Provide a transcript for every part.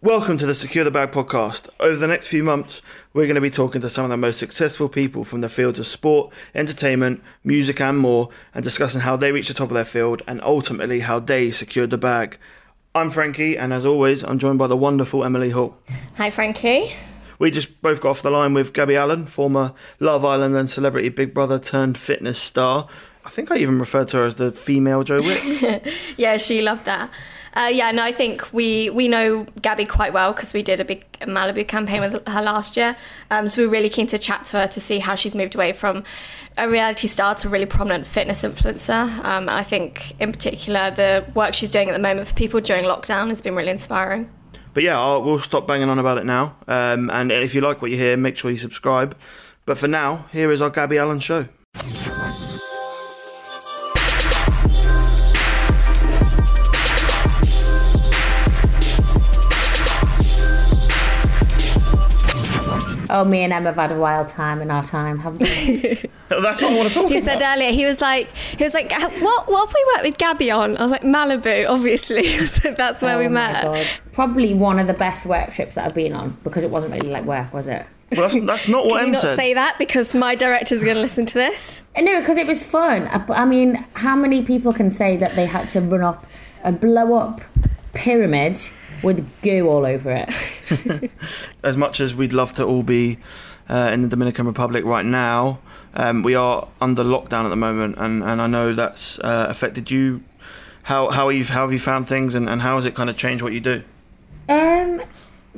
Welcome to the Secure the Bag podcast. Over the next few months, we're going to be talking to some of the most successful people from the fields of sport, entertainment, music, and more, and discussing how they reached the top of their field and ultimately how they secured the bag. I'm Frankie, and as always, I'm joined by the wonderful Emily Hall. Hi, Frankie. We just both got off the line with Gabby Allen, former Love Island and Celebrity Big Brother turned fitness star. I think I even referred to her as the female Joe Wicks. Yeah, she loved that. Uh, yeah, no, I think we we know Gabby quite well because we did a big Malibu campaign with her last year. Um, so we're really keen to chat to her to see how she's moved away from a reality star to a really prominent fitness influencer. Um, and I think, in particular, the work she's doing at the moment for people during lockdown has been really inspiring. But yeah, I'll, we'll stop banging on about it now. Um, and if you like what you hear, make sure you subscribe. But for now, here is our Gabby Allen show. Oh, me and Emma have had a wild time in our time, haven't we? That's what I want to talk He about. He said earlier, he was like, he was like, what what have we worked with Gabby on? I was like, Malibu, obviously. so that's where we Oh my met. God. Probably one of the best work trips that I've been on because it wasn't really like work, was it? Well, that's, that's not what Can you Em not said. say that because my director's going to listen to this? Uh, No, because it was fun. I, I mean, how many people can say that they had to run up a blow up pyramid with goo all over it? as much as we'd love to all be uh, in the Dominican Republic right now, um, we are under lockdown at the moment, and, and I know that's uh, affected you. How how you how have you found things, and, and how has it kind of changed what you do? Um,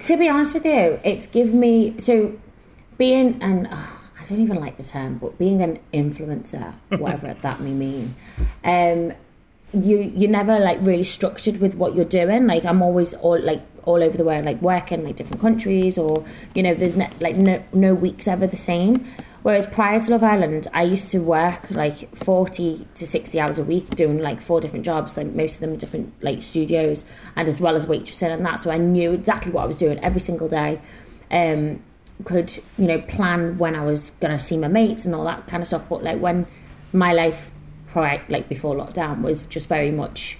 to be honest with you, it's given me so being an oh, I don't even like the term, but being an influencer, whatever that may mean, um, you you're never like really structured with what you're doing. Like I'm always all like all over the world, like working like different countries, or you know, there's ne- like no no weeks ever the same. Whereas prior to Love Island, I used to work like 40 to 60 hours a week doing like four different jobs, like most of them different like studios and as well as waitressing and that. So I knew exactly what I was doing every single day. Um, could, you know, plan when I was going to see my mates and all that kind of stuff. But like when my life prior, like before lockdown was just very much,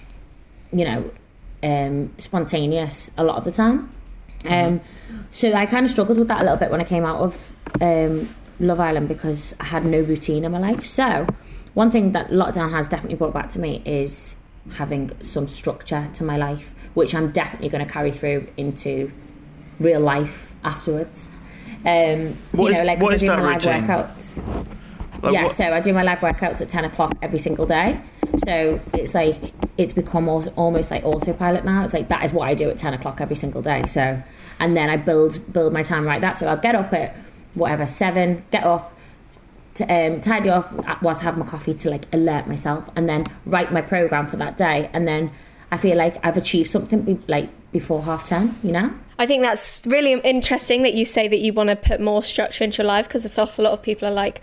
you know, um, spontaneous a lot of the time. Um, so I kind of struggled with that a little bit when I came out of um, Love Island because I had no routine in my life. So one thing that lockdown has definitely brought back to me is having some structure to my life, which I'm definitely going to carry through into real life afterwards. Um, What you is- know, like what I do my live workouts. Like, yeah, what- so I do my live workouts at 10 o'clock every single day. So it's like, it's become almost like autopilot now. It's like, that is what I do at 10 o'clock every single day. So, and then I build, build my time like that. So I'll get up at whatever, seven, get up, to, um, tidy up whilst I have my coffee to like alert myself and then write my program for that day. And then I feel like I've achieved something be- like before half 10, you know? I think that's really interesting that you say that you want to put more structure into your life because I feel like a lot of people are like,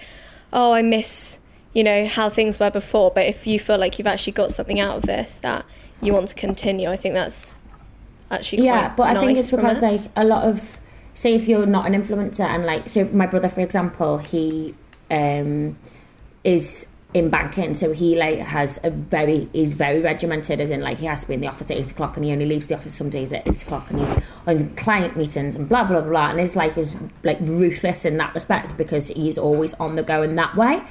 oh, I miss, you know, how things were before. But if you feel like you've actually got something out of this that you want to continue, I think that's actually yeah but i think it's because it. like a lot of say if you're not an influencer and like so my brother for example he um is in banking so he like has a very he's very regimented as in like he has to be in the office at 8 o'clock and he only leaves the office some days at 8 o'clock and he's on client meetings and blah blah blah and his life is like ruthless in that respect because he's always on the go in that way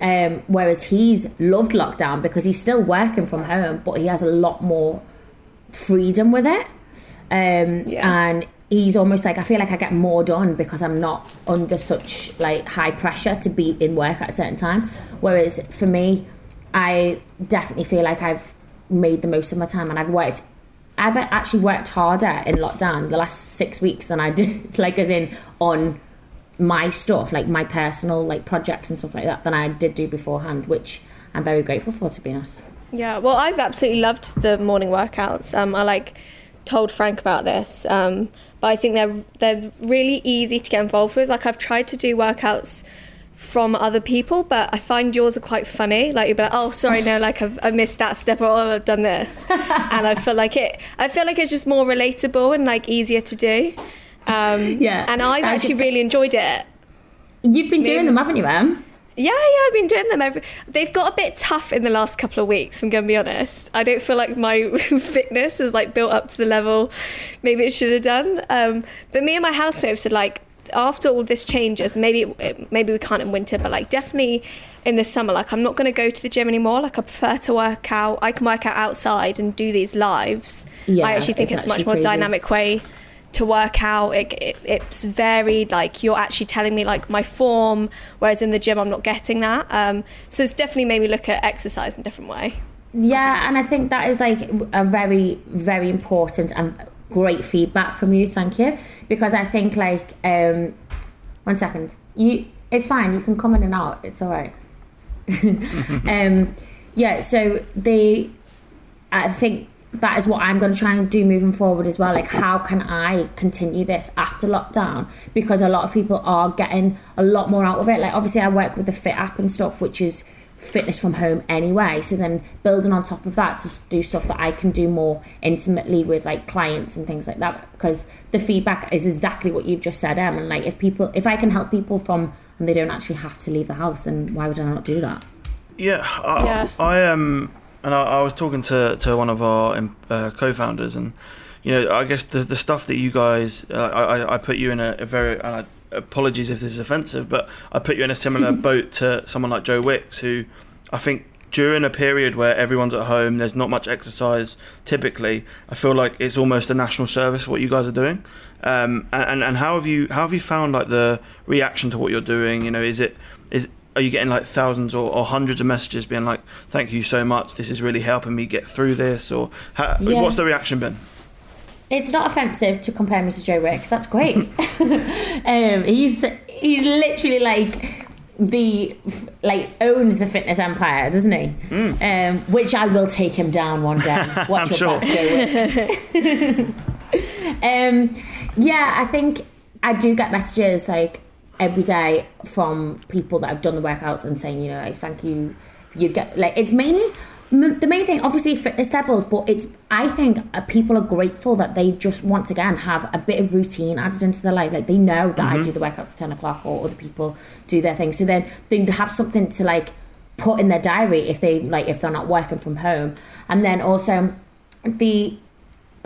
um, whereas he's loved lockdown because he's still working from home but he has a lot more freedom with it. Um, Yeah. And he's almost like, I feel like I get more done because I'm not under such like high pressure to be in work at a certain time. Whereas for me, I definitely feel like I've made the most of my time and I've worked. I've actually worked harder in lockdown the last six weeks than I did, like as in on my stuff, like my personal like projects and stuff like that, than I did do beforehand, which I'm very grateful for, to be honest. Yeah, well, I've absolutely loved the morning workouts. Um, I like told Frank about this, um, but I think they're they're really easy to get involved with. Like I've tried to do workouts from other people, but I find yours are quite funny. Like you'll be like, "Oh, sorry, no, like I've I missed that step, or oh, I've done this," and I feel like it. I feel like it's just more relatable and like easier to do. Um, Yeah. and I've actually really enjoyed it. You've been doing them, haven't you, Em? Yeah, yeah, I've been doing them every. They've got a bit tough in the last couple of weeks. I'm gonna be honest. I don't feel like my fitness has like built up to the level maybe it should have done. Um, but me and my housemate have said like after all this changes, maybe it, maybe we can't in winter, but like definitely in the summer, like I'm not gonna go to the gym anymore. Like I prefer to work out. I can work out outside and do these lives. Yeah, I actually think it's it's, a much more crazy. dynamic way to work out it, it, it's varied like you're actually telling me like my form whereas in the gym i'm not getting that um, so it's definitely made me look at exercise in a different way Yeah, and I think that is like a very, very important and great feedback from you. Thank you, because I think like um, one second, you it's fine. You can come in and out. It's all right. um, yeah. So the I think that is what I'm going to try and do moving forward as well. Like, how can I continue this after lockdown? Because a lot of people are getting a lot more out of it. Like, obviously, I work with the Fit app and stuff, which is fitness from home anyway. So then building on top of that to do stuff that I can do more intimately with like clients and things like that. Because the feedback is exactly what you've just said, Em. And like, if people, if I can help people from and they don't actually have to leave the house, then why would I not do that? Yeah, I, Yeah. I um, and I, I was talking to, to one of our uh, co-founders, and you know, I guess the the stuff that you guys, uh, I, I- put you in a, a very, and I, apologies if this is offensive, but I put you in a similar boat to someone like Joe Wicks, who I think during a period where everyone's at home, there's not much exercise. Typically, I feel like it's almost a national service what you guys are doing. Um, and and how have you how have you found like the reaction to what you're doing? You know, is it are you getting like thousands or, or hundreds of messages being like, "Thank you so much. This is really helping me get through this," or how, Yeah. what's the reaction been? It's not offensive to compare me to Joe Wicks. That's great. um, he's he's literally like the like owns the fitness empire, doesn't he? Um, which I will take him down one day. Watch I'm your sure. back, Joe Wicks. um, yeah, I think I do get messages like every day from people that have done the workouts and saying, you know, like thank you. You get like it's mainly the main thing, obviously fitness levels, but it's I think uh, people are grateful that they just once again have a bit of routine added into their life. Like they know that I do the workouts at ten o'clock, or other people do their thing, so then they have something to like put in their diary if they like if they're not working from home, and then also the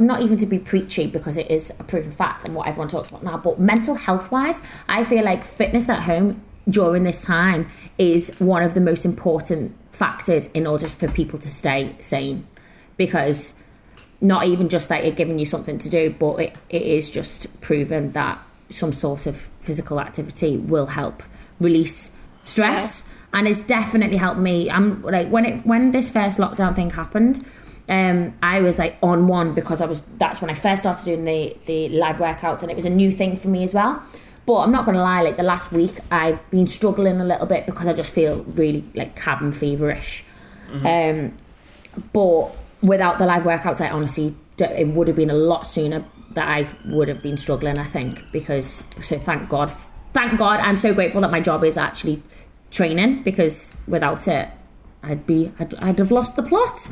not even to be preachy because it is a proven fact and what everyone talks about now, but mental health wise, I feel like fitness at home during this time is one of the most important factors in order for people to stay sane because not even just like it giving you something to do, but it, it is just proven that some sort of physical activity will help release stress. And it's definitely helped me. I'm like when it when this first lockdown thing happened, um, I was like on one because I was that's when I first started doing the the live workouts and it was a new thing for me as well. But I'm not gonna lie, like the last week I've been struggling a little bit because I just feel really like cabin feverish. Um, but without the live workouts, I honestly, it would have been a lot sooner that I would have been struggling, I think, because, so thank God, thank God, I'm so grateful that my job is actually training because without it, I'd be, I'd, I'd have lost the plot.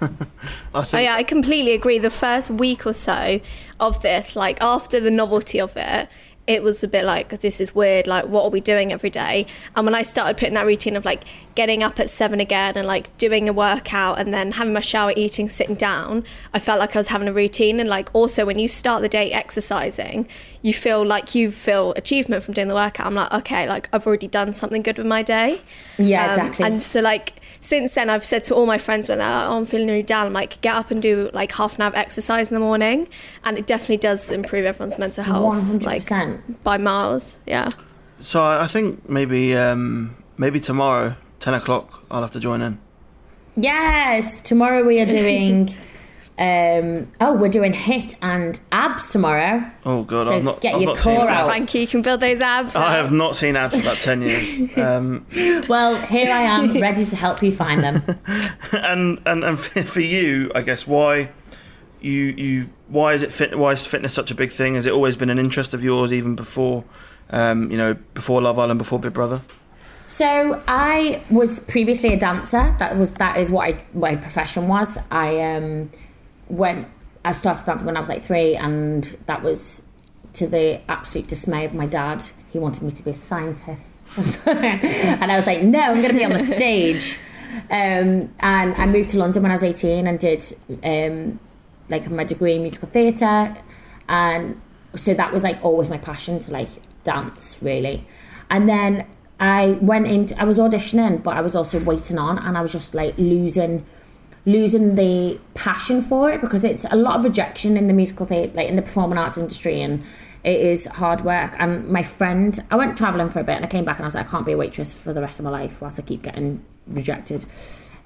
I Oh yeah, I completely agree. The first week or so of this, like after the novelty of it, it was a bit like this is weird. Like, what are we doing every day? And when I started putting that routine of like getting up at seven again and like doing a workout and then having my shower, eating, sitting down, I felt like I was having a routine. And like also when you start the day exercising, you feel like you feel achievement from doing the workout. I'm like, okay, like I've already done something good with my day. Yeah, Um, exactly. And so, like, since then, I've said to all my friends when they're like, "Oh, I'm feeling really down," I'm like, "Get up and do like half an hour of exercise in the morning," and it definitely does improve everyone's mental health, 100%. like by miles. Yeah. so. I I think maybe um, maybe tomorrow, ten o'clock, I'll have to join in. Yes, tomorrow we are doing, um, oh, we're doing HIIT and abs tomorrow. Oh god, So I've not. get I've your not core that. out. Frankie, you can build those abs. I have not seen abs for about ten years. Um, Well, here I am, ready to help you find them. and and and for you, I guess why you you why is it fit? Why is fitness such a big thing? Has it always been an interest of yours, even before, um, you know, before Love Island, before Big Brother? So I was previously a dancer. That was that is what I my profession was. I um went I started dancing when I was like three, and that was to the absolute dismay of my dad. He wanted me to be a scientist. and I was like, no, I'm going to be on the stage. Um, and I moved to London when I was 18 and did um, like my degree in musical theatre. And so that was like always my passion to like dance, really. And then I went into, I was auditioning, but I was also waiting on, and I was just like losing losing the passion for it because it's a lot of rejection in the musical theatre, like in the performing arts industry, and it is hard work. And my friend, I went travelling for a bit and I came back and I was like, I can't be a waitress for the rest of my life whilst I keep getting rejected.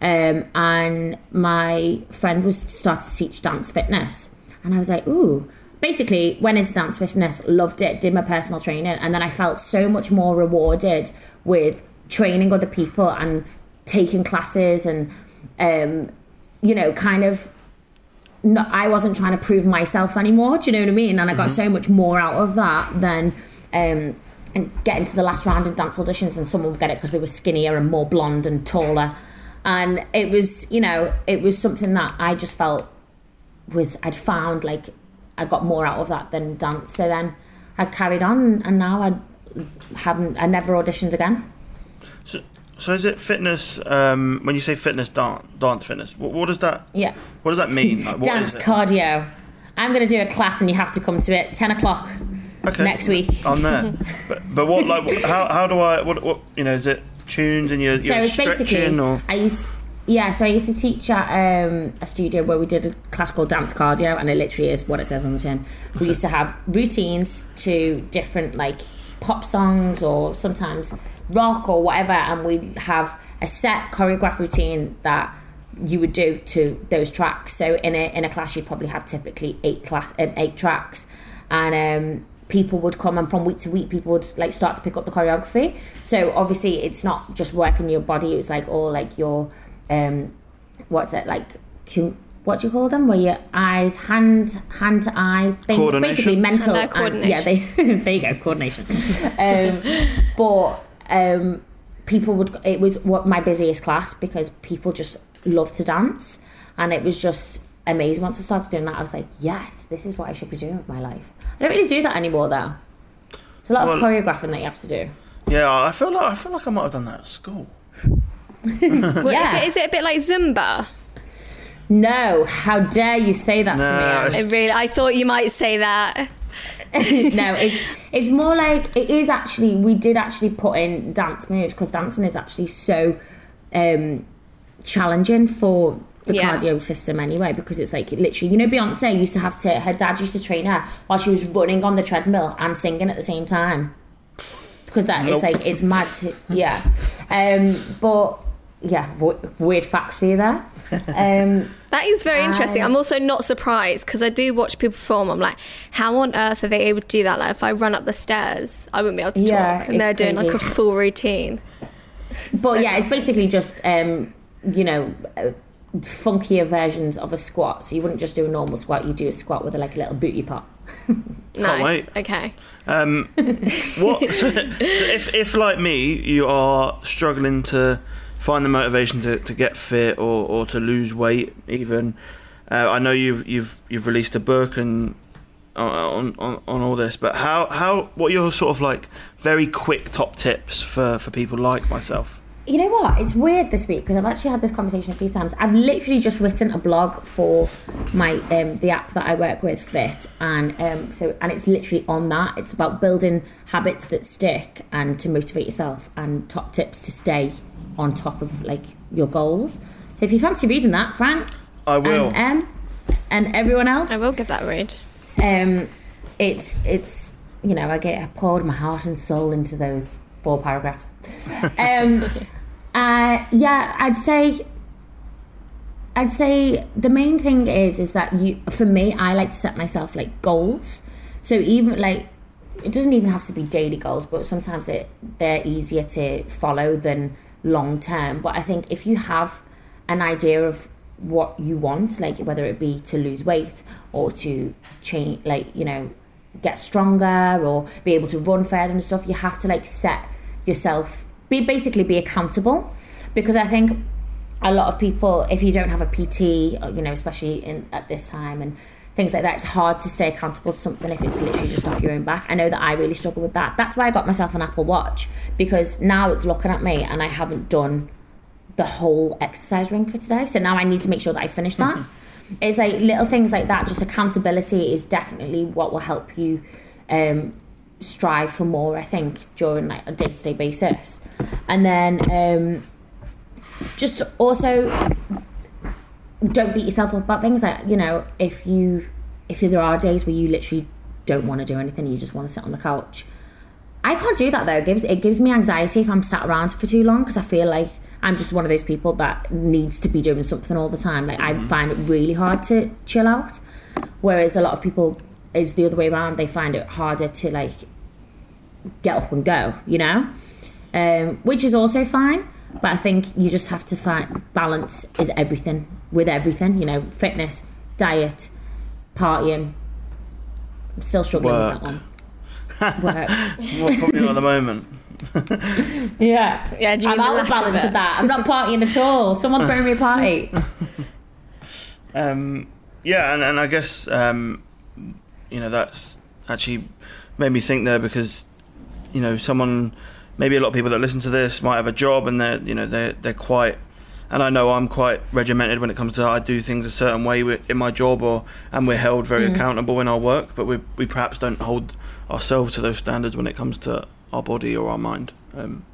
Um, and my friend was started to teach dance fitness, and I was like, ooh. Basically, went into dance fitness, loved it, did my personal training, and then I felt so much more rewarded with training other people and taking classes and um, you know, kind of not, I wasn't trying to prove myself anymore. Do you know what I mean? And I got mm-hmm. so much more out of that than um, getting to the last round in dance auditions and someone would get it because they were skinnier and more blonde and taller. And it was, you know, it was something that I just felt was, I'd found like I got more out of that than dance. So then I carried on and now I haven't, I never auditioned again. So so is it fitness? Um, when you say fitness, dance, dance fitness. What, what, does that? Yeah. What does that mean? Like, dance cardio. I'm going to do a class, and you have to come to it. Ten o'clock. Okay. Next week. On there. but, but what like how how do I what what you know is it tunes and your, so it's basically or? I used yeah, so I used to teach at um, a studio where we did a class called Dance Cardio, and it literally is what it says on the tin. We used to have routines to different like pop songs or sometimes rock or whatever, and we'd have a set choreographed routine that you would do to those tracks. So in a in a class, you'd probably have typically eight class um, eight tracks, and um, people would come and from week to week, people would like start to pick up the choreography. So obviously, it's not just working your body; it's like all like your um, what's it like? Cum- what do you call them? Where your eyes, hand, hand to eye thing, basically mental. And coordination. And, yeah, they, there you go, coordination. um, but um, people would. It was what my busiest class because people just love to dance, and it was just amazing. Once I started doing that, I was like, yes, this is what I should be doing with my life. I don't really do that anymore, though. It's a lot well, of choreographing that you have to do. Yeah, I feel like I feel like I might have done that at school. well, yeah. is, it, is it a bit like Zumba? No, how dare you say that no, to me? I really, I thought you might say that. no, it's it's more like it is actually. We did actually put in dance moves because dancing is actually so um, challenging for the yeah. cardio system anyway because it's like literally you know Beyonce used to have to her dad used to train her while she was running on the treadmill and singing at the same time because that nope. is like it's mad to, yeah um but yeah w- weird fact for you there um that is very interesting. I'm also not surprised because I do watch people perform. I'm like, how on earth are they able to do that? Like, if I run up the stairs, I wouldn't be able to yeah, talk. And they're doing like a full routine. But yeah, it's basically just, um, you know, uh, funkier versions of a squat. So you wouldn't just do a normal squat, you do a squat with like a little booty pop. nice. Wait. Okay. Um, what? So, so if, if, like me, you are struggling to find the motivation to, to get fit or, or to lose weight even. Uh, I know you've you've you've released a book and uh, on, on on all this, but how how what are your sort of like very quick top tips for for people like myself? You know what? It's weird this week because I've actually had this conversation a few times. I've literally just written a blog for my um, the app that I work with, Fit, and um, so and it's literally on that. It's about building habits that stick and to motivate yourself, and top tips to stay on top of like your goals. So if you fancy reading that, Frank, I will. And and everyone else, I will give that a read. Um, it's it's you know I get I poured my heart and soul into those four paragraphs. um, uh, yeah, I'd say I'd say the main thing is is that you for me I like to set myself like goals. So even like it doesn't even have to be daily goals, but sometimes it they're easier to follow than long term. But I think if you have an idea of what you want, like whether it be to lose weight or to change, like, you know, get stronger or be able to run further and stuff, you have to like set yourself, be basically be accountable. Because I think a lot of people, if you don't have a PT, you know, especially in at this time and things like that. It's hard to stay accountable to something if it's literally just off your own back. I know that I really struggle with that. That's why I got myself an Apple Watch because now it's looking at me and I haven't done the whole exercise ring for today. So now I need to make sure that I finish that. it's like little things like that. Just accountability is definitely what will help you um, strive for more. I think during like a day to day basis, and then um, just also don't beat yourself up about things. Like you know, if you if there are days where you literally don't want to do anything, you just want to sit on the couch. I can't do that though. It gives it gives me anxiety if I'm sat around for too long because I feel like I'm just one of those people that needs to be doing something all the time. Like I find it really hard to chill out, whereas a lot of people is the other way around. They find it harder to like get up and go. You know, um, which is also fine. But I think you just have to find balance is everything with everything. You know, fitness, diet, partying. I'm still struggling Work. with that one. Work. Well, probably at the moment. Yeah. Yeah, do you I'm out of of balance with that. I'm not partying at all. Someone throw me a party. Um, yeah, and, and I guess um, you know that's actually made me think there because you know someone maybe a lot of people that listen to this might have a job and they're you know they're they're quite and I know I'm quite regimented when it comes to I do things a certain way in my job or and we're held very accountable in our work but we we perhaps don't hold ourselves to those standards when it comes to our body or our mind um,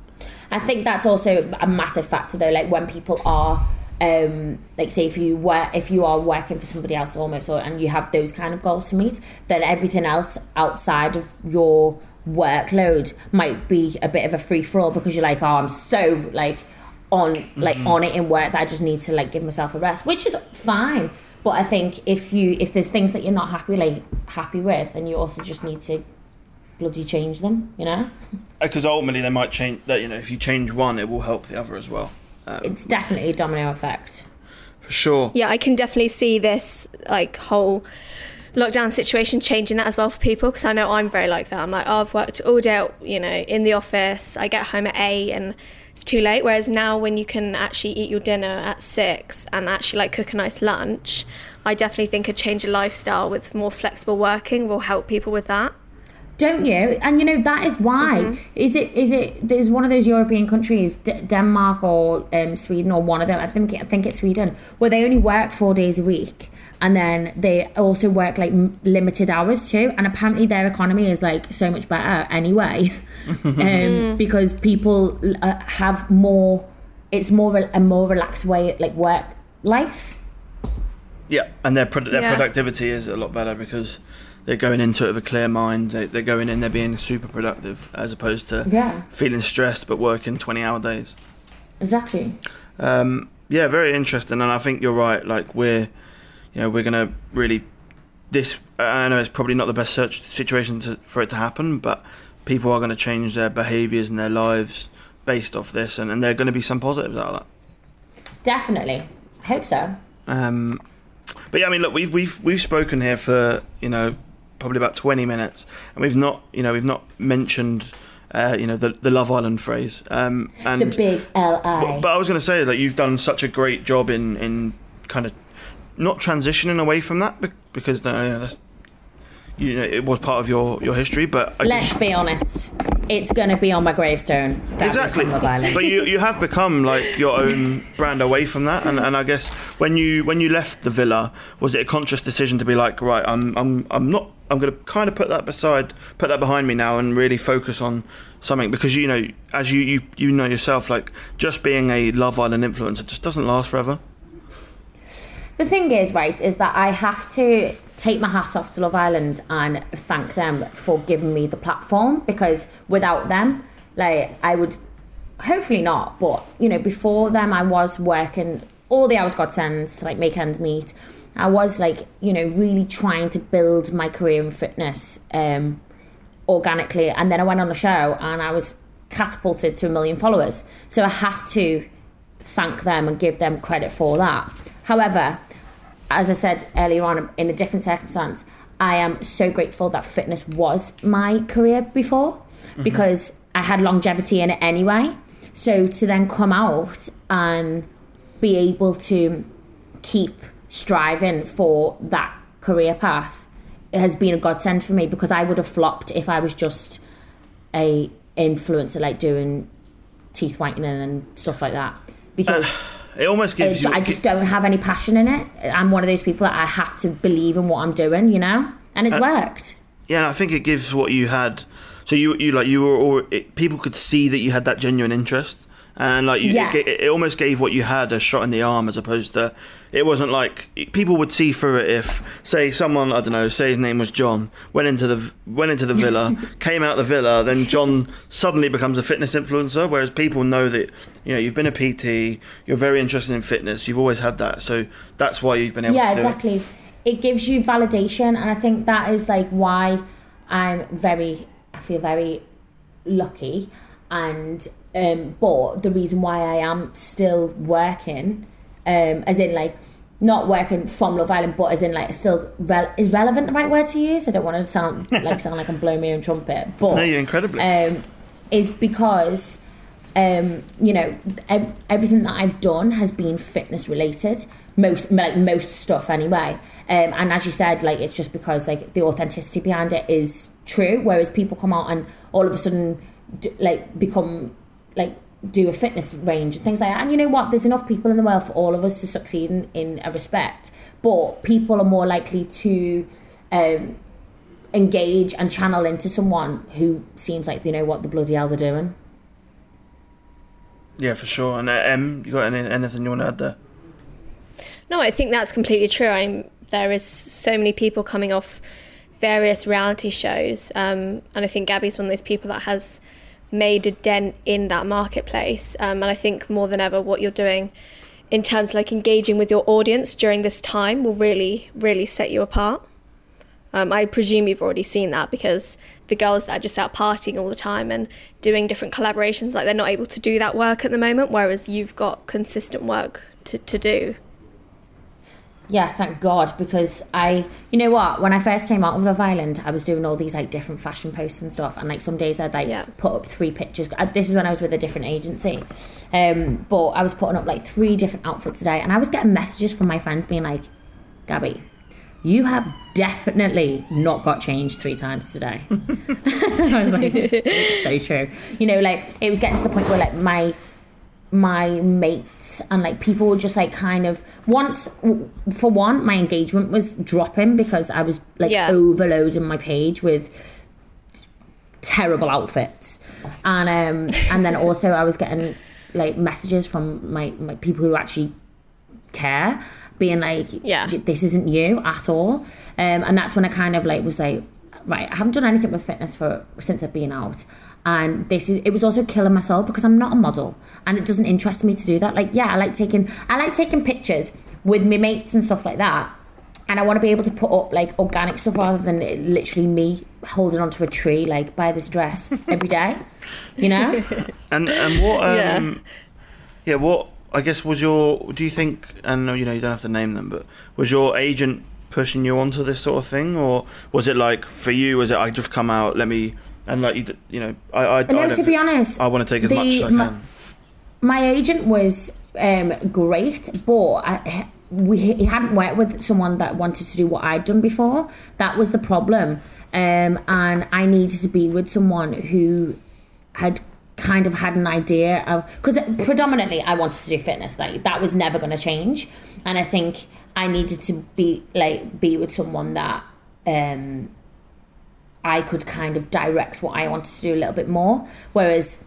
I think that's also a massive factor though. Like when people are, um, like say if you were if you are working for somebody else almost, or and you have those kind of goals to meet, then everything else outside of your workload might be a bit of a free for all because you're like, oh, I'm so like on like on it in work that I just need to like give myself a rest, which is fine. But I think if you if there's things that you're not happy like happy with, then you also just need to bloody change them. You know. because ultimately they might change that you know if you change one it will help the other as well um, it's definitely a domino effect. for sure Yeah, I can definitely see this like whole lockdown situation changing that as well for people because I know I'm very like that. I'm like, oh, I've worked all day, you know, in the office. I get home at eight and it's too late. Whereas now, when you can actually eat your dinner at six and actually like cook a nice lunch, I definitely think a change of lifestyle with more flexible working will help people with that. Don't you? And you know that is why. Is it? Is it? There's one of those European countries, D- Denmark or um, Sweden or one of them. I think I think it's Sweden, where they only work four days a week, and then they also work like m- limited hours too. And apparently their economy is like so much better anyway, um, because people uh, have more. It's more a more relaxed way like work life. Yeah, and their pro- their Yeah. productivity is a lot better because they're going into it with a clear mind. They, they're going in, they're being super productive as opposed to Yeah, feeling stressed but working twenty hour days. exactly. Um, yeah, very interesting, and I think you're right. Like we're, you know, we're gonna really this. I know it's probably not the best search situation to, for it to happen, but people are going to change their behaviours and their lives based off this, and, and there are going to be some positives out of that. Definitely. I hope so. Um, but yeah, I mean, look, we've we've we've spoken here for you know probably about twenty minutes, and we've not you know we've not mentioned uh, you know the the Love Island phrase. Um, and The big L but, I. but I was going to say that you've done such a great job in in kind of not transitioning away from that because no, yeah, that's, you know it was part of your your history, but I Let's be honest. It's going to be on my gravestone. Exactly, from Love Island. but you you have become like your own brand away from that, and, and I guess when you when you left the villa, was it a conscious decision to be like, right, I'm I'm I'm not I'm going to kind of put that beside, put that behind me now, and really focus on something because you know, as you you you know yourself, like just being a Love Island influencer just doesn't last forever. The thing is, right, is that I have to take my hat off to Love Island and thank them for giving me the platform because without them, like, I would hopefully not, but you know, before them, I was working all the hours God sends to like make ends meet. I was like, you know, really trying to build my career in fitness um, organically, and then I went on a show and I was catapulted to a million followers. So I have to thank them and give them credit for that. However, as I said earlier on, in a different circumstance, I am so grateful that fitness was my career before because I had longevity in it anyway. So to then come out and be able to keep striving for that career path has been a godsend for me because I would have flopped if I was just a influencer like doing teeth whitening and stuff like that because It almost gives you. I just don't have any passion in it. I'm one of those people that I have to believe in what I'm doing, you know, and it's worked. Yeah, I think it gives what you had. So you you like you were all, it, people could see that you had that genuine interest, and like you, Yeah. it, it almost gave what you had a shot in the arm as opposed to it wasn't like people would see through it if say someone I don't know say his name was John went into the went into the villa came out the villa then John suddenly becomes a fitness influencer whereas people know that you know you've been a PT you're very interested in fitness you've always had that so that's why you've been able yeah to do it. exactly it. gives you validation and i think that is like why i'm very i feel very lucky and um but the reason why i am still working um as in like not working from Love Island, but as in like still is relevant the right word to use? I don't want to sound like sound like I'm blowing my own trumpet, but no you're incredibly um, is because um, you know ev- everything that I've done has been fitness related. Most like most stuff anyway. Um, and as you said, like it's just because like the authenticity behind it is true. Whereas people come out and all of a sudden d- like become like do a fitness range and things like that. And you know what? There's enough people in the world for all of us to succeed in, in a respect. But people are more likely to um, engage and channel into someone who seems like they know what the bloody hell they're doing. yeah for sure and uh, Em you got any, anything you want to add there No, I think that's completely true. I'm, there is so many people coming off various reality shows, um, and I think Gabby's one of those people that has made a dent in that marketplace. Um, and I think more than ever, what you're doing in terms of like engaging with your audience during this time will really, really set you apart. Um, I presume you've already seen that because the girls that are just out partying all the time and doing different collaborations, like they're not able to do that work at the moment, whereas you've got consistent work to, to do. Yeah, thank God, because I, you know what, when I first came out of Love Island, I was doing all these like different fashion posts and stuff, and like some days I'd like Yeah. put up three pictures. uh, This is when I was with a different agency, um, but I was putting up like three different outfits a day, and I was getting messages from my friends being like, "Gabby, you have definitely not got changed three times today." I was like, "It's so true." You know, like it was getting to the point where like my my mates and like people were just like kind of once for one my engagement was dropping because i was like Yeah. overloading my page with terrible outfits and um and then also i was getting like messages from my, my people who actually care being like Yeah. this isn't you at all um and that's when i kind of like was like right i haven't done anything with fitness for since i've been out and this is it was also killing my soul because i'm not a model and it doesn't interest me to do that like yeah i like taking i like taking pictures with my mates and stuff like that and I want to be able to put up like organic stuff rather than it- literally me holding onto a tree like buy this dress every day, you know? And and what um Yeah. yeah. what I guess was your do you think and you know you don't have to name them but was your agent pushing you onto this sort of thing or was it like for you was it I just come out let me and like you you know I I, I no, don't to be honest, I want to take as the- much as I my- can my agent was um, great, but I, we he hadn't worked with someone that wanted to do what I'd done before. That was the problem, um, and I needed to be with someone who had kind of had an idea of because predominantly I wanted to do fitness. Like that was never going to change, and I think I needed to be like be with someone that. Um, I could kind of direct what I wanted to do a little bit more. Whereas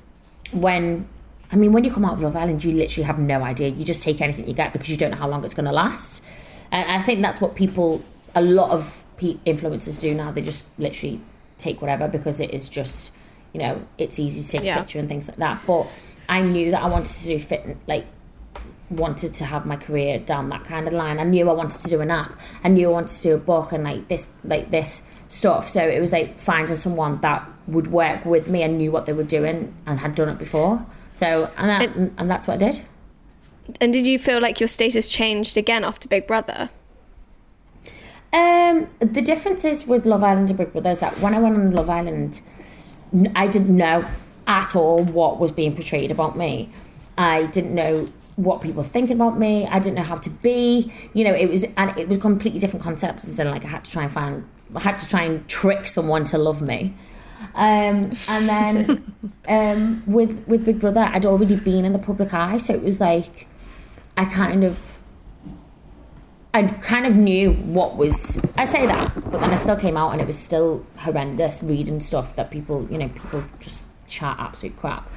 when I mean, when you come out of Love Island, you literally have no idea. You just take anything you get because you don't know how long it's going to last. And I think that's what people, a lot of pe- influencers do now. They just literally take whatever because it is just, you know, it's easy to take Yeah. a picture and things like that. But I knew that I wanted to do fit, like, wanted to have my career down that kind of line. I knew I wanted to do an app. I knew I wanted to do a book and like this, like this stuff. So it was like finding someone that would work with me and knew what they were doing and had done it before. So and that, And- and that's what I did. And did you feel like your status changed again after Big Brother? Um, the difference is with Love Island and Big Brother is that when I went on Love Island, I didn't know at all what was being portrayed about me. I didn't know what people thinking about me. I didn't know how to be. You know, it was and it was completely different concepts. So like I had to try and find, I had to try and trick someone to love me. Um, and then um, with with Big Brother, I'd already been in the public eye, so it was like I kind of. I kind of knew what was. I say that, but then I still came out and it was still horrendous reading stuff that people, you know, people just chat absolute crap.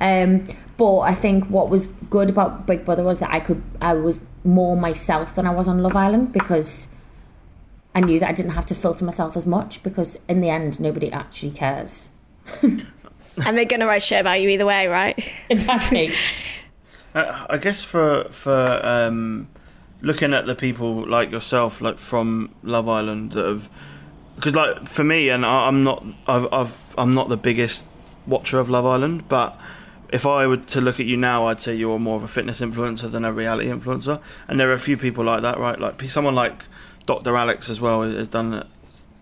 Um, but I think what was good about Big Brother was that I could, I was more myself than I was on Love Island because I knew that I didn't have to filter myself as much because in the end, nobody actually cares. and they're going to write shit about you either way, right? Exactly. Uh, I guess for for um, looking at the people like yourself, like from Love Island, that have because like for me, and I, I'm not, I've, I've, I'm not the biggest watcher of Love Island, but if I were to look at you now, I'd say you're more of a fitness influencer than a reality influencer. And there are a few people like that, right? Like someone like Dr. Alex as well has done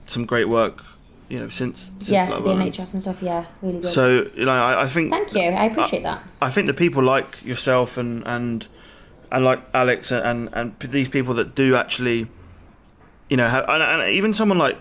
some great work, you know, since, since yeah, Love the NHS and stuff. Yeah, really good. So you know, I, I think Thank you. I appreciate that. I think the people like yourself and and and like Alex and and these people that do actually, you know, have, and, and even someone like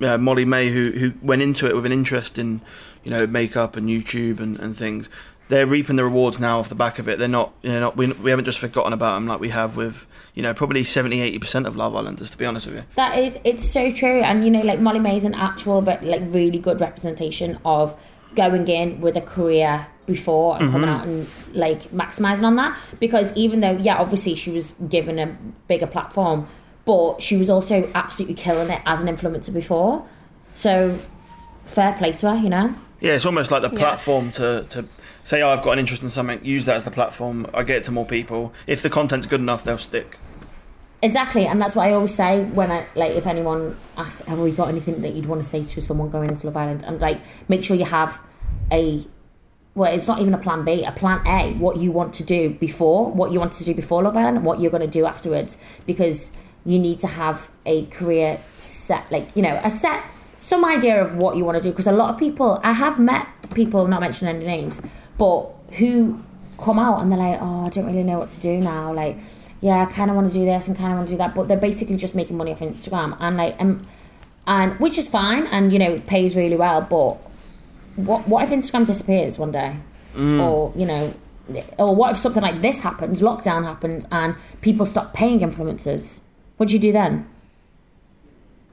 uh, Molly-Mae who who went into it with an interest in, you know, makeup and YouTube and, and things. They're reaping the rewards now off the back of it. They're not, you know, not, we, we haven't just forgotten about them like we have with, you know, probably 70, 80% of Love Islanders, to be honest with you. That is, it's so true. And you know, like Molly-Mae is an actual, but like really good representation of going in with a career before and coming mm-hmm. out and like maximizing on that. Because even though, yeah, obviously she was given a bigger platform, but she was also absolutely killing it as an influencer before. So fair play to her, you know. Yeah, it's almost like the Yeah. platform to, to say, oh, I've got an interest in something, use that as the platform. I get it to more people. If the content's good enough, they'll stick. Exactly, and that's what I always say when I like if anyone asks, "Have we got anything that you'd want to say to someone going into Love Island?" I'm like, make sure you have a well, it's not even a plan B, a plan A. What you want to do before, what you want to do before Love Island, and what you're going to do afterwards, because you need to have a career set, like you know, a set, some idea of what you want to do. Because a lot of people, I have met people, not mentioning any names, but who come out and they're like, "Oh, I don't really know what to do now," like yeah, I kind of want to do this and kind of want to do that, but they're basically just making money off Instagram and like, um, and which is fine, and you know, it pays really well. But what what if Instagram disappears one day, or you know, or what if something like this happens, lockdown happens, and people stop paying influencers? What do you do then?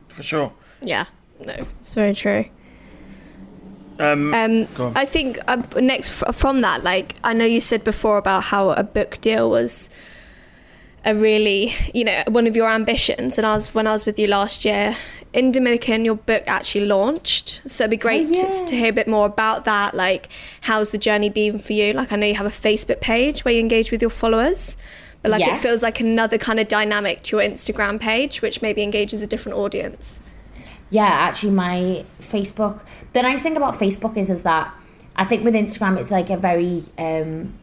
For sure. Yeah, no, it's very true. Um, Um, I think uh, next f- from that, like I know you said before about how a book deal was a really, you know, one of your ambitions. And I was when I was with you last year in Dominican, your book actually launched. So it'd be great Oh, yeah. to, to hear a bit more about that. Like, how's the journey been for you? Like, I know you have a Facebook page where you engage with your followers. But like Yes. it feels like another kind of dynamic to your Instagram page, which maybe engages a different audience. Yeah, actually, my Facebook. The nice thing about Facebook is, is that I think with Instagram, it's like a very, um,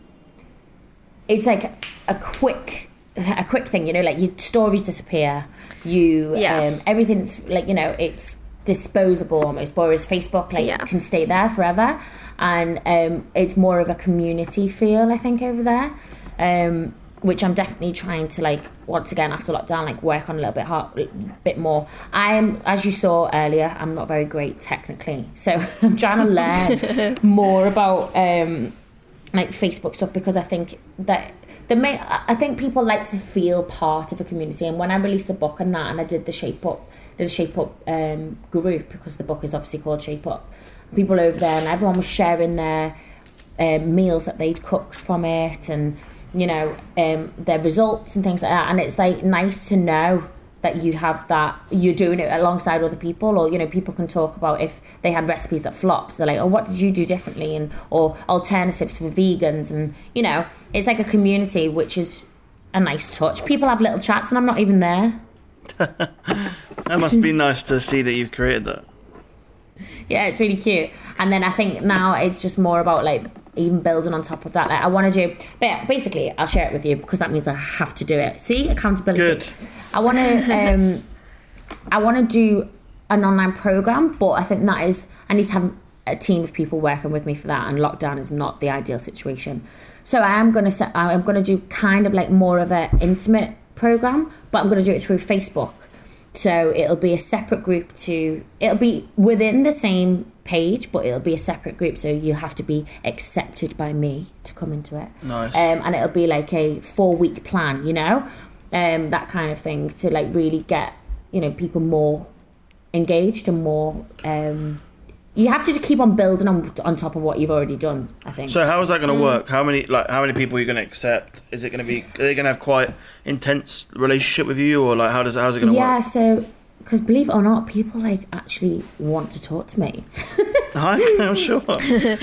it's like a quick, a quick thing. You know, like your stories disappear. You, Yeah. um, everything's like you know, it's disposable almost. Whereas Facebook, like, Yeah. can stay there forever, and um, it's more of a community feel. I think over there. Um, which I'm definitely trying to like once again after lockdown like work on a little bit hard, bit more. I am as you saw earlier, I'm not very great technically, so I'm trying to learn more about um, like Facebook stuff because I think that the main I think people like to feel part of a community. And when I released the book and that, and I did the Shape Up, a Shape Up um, group because the book is obviously called Shape Up. People over there and everyone was sharing their um, meals that they'd cooked from it and you know um, their results and things like that and it's like nice to know that you have that you're doing it alongside other people or you know people can talk about if they had recipes that flopped. They're like oh what did you do differently? And or alternatives for vegans. And you know it's like a community which is a nice touch. People have little chats and i'm not even there. That must be nice to see that you've created that. Yeah, it's really cute. And then I think now it's just more about like even building on top of that. Like I want to do, but basically I'll share it with you because that means I have to do it. See, accountability. Good. I want to, um, I want to do an online program, but I think that is I need to have a team of people working with me for that, and lockdown is not the ideal situation. So I am gonna set. I'm gonna do kind of like more of an intimate program, but I'm gonna do it through Facebook. So it'll be a separate group to. It'll be within the same page, but it'll be a separate group. So you'll have to be accepted by me to come into it. Nice. Um, and it'll be like a four week plan, you know, um, that kind of thing to like really get you know people more engaged and more. Um, you have to keep on building on on top of what you've already done. I think. So how is that going to Mm. work? How many like how many people are you going to accept? Is it going to be? Are they going to have quite intense relationship with you, or like how does how's it going to yeah, work? Yeah. So because believe it or not, people like actually want to talk to me. I'm sure.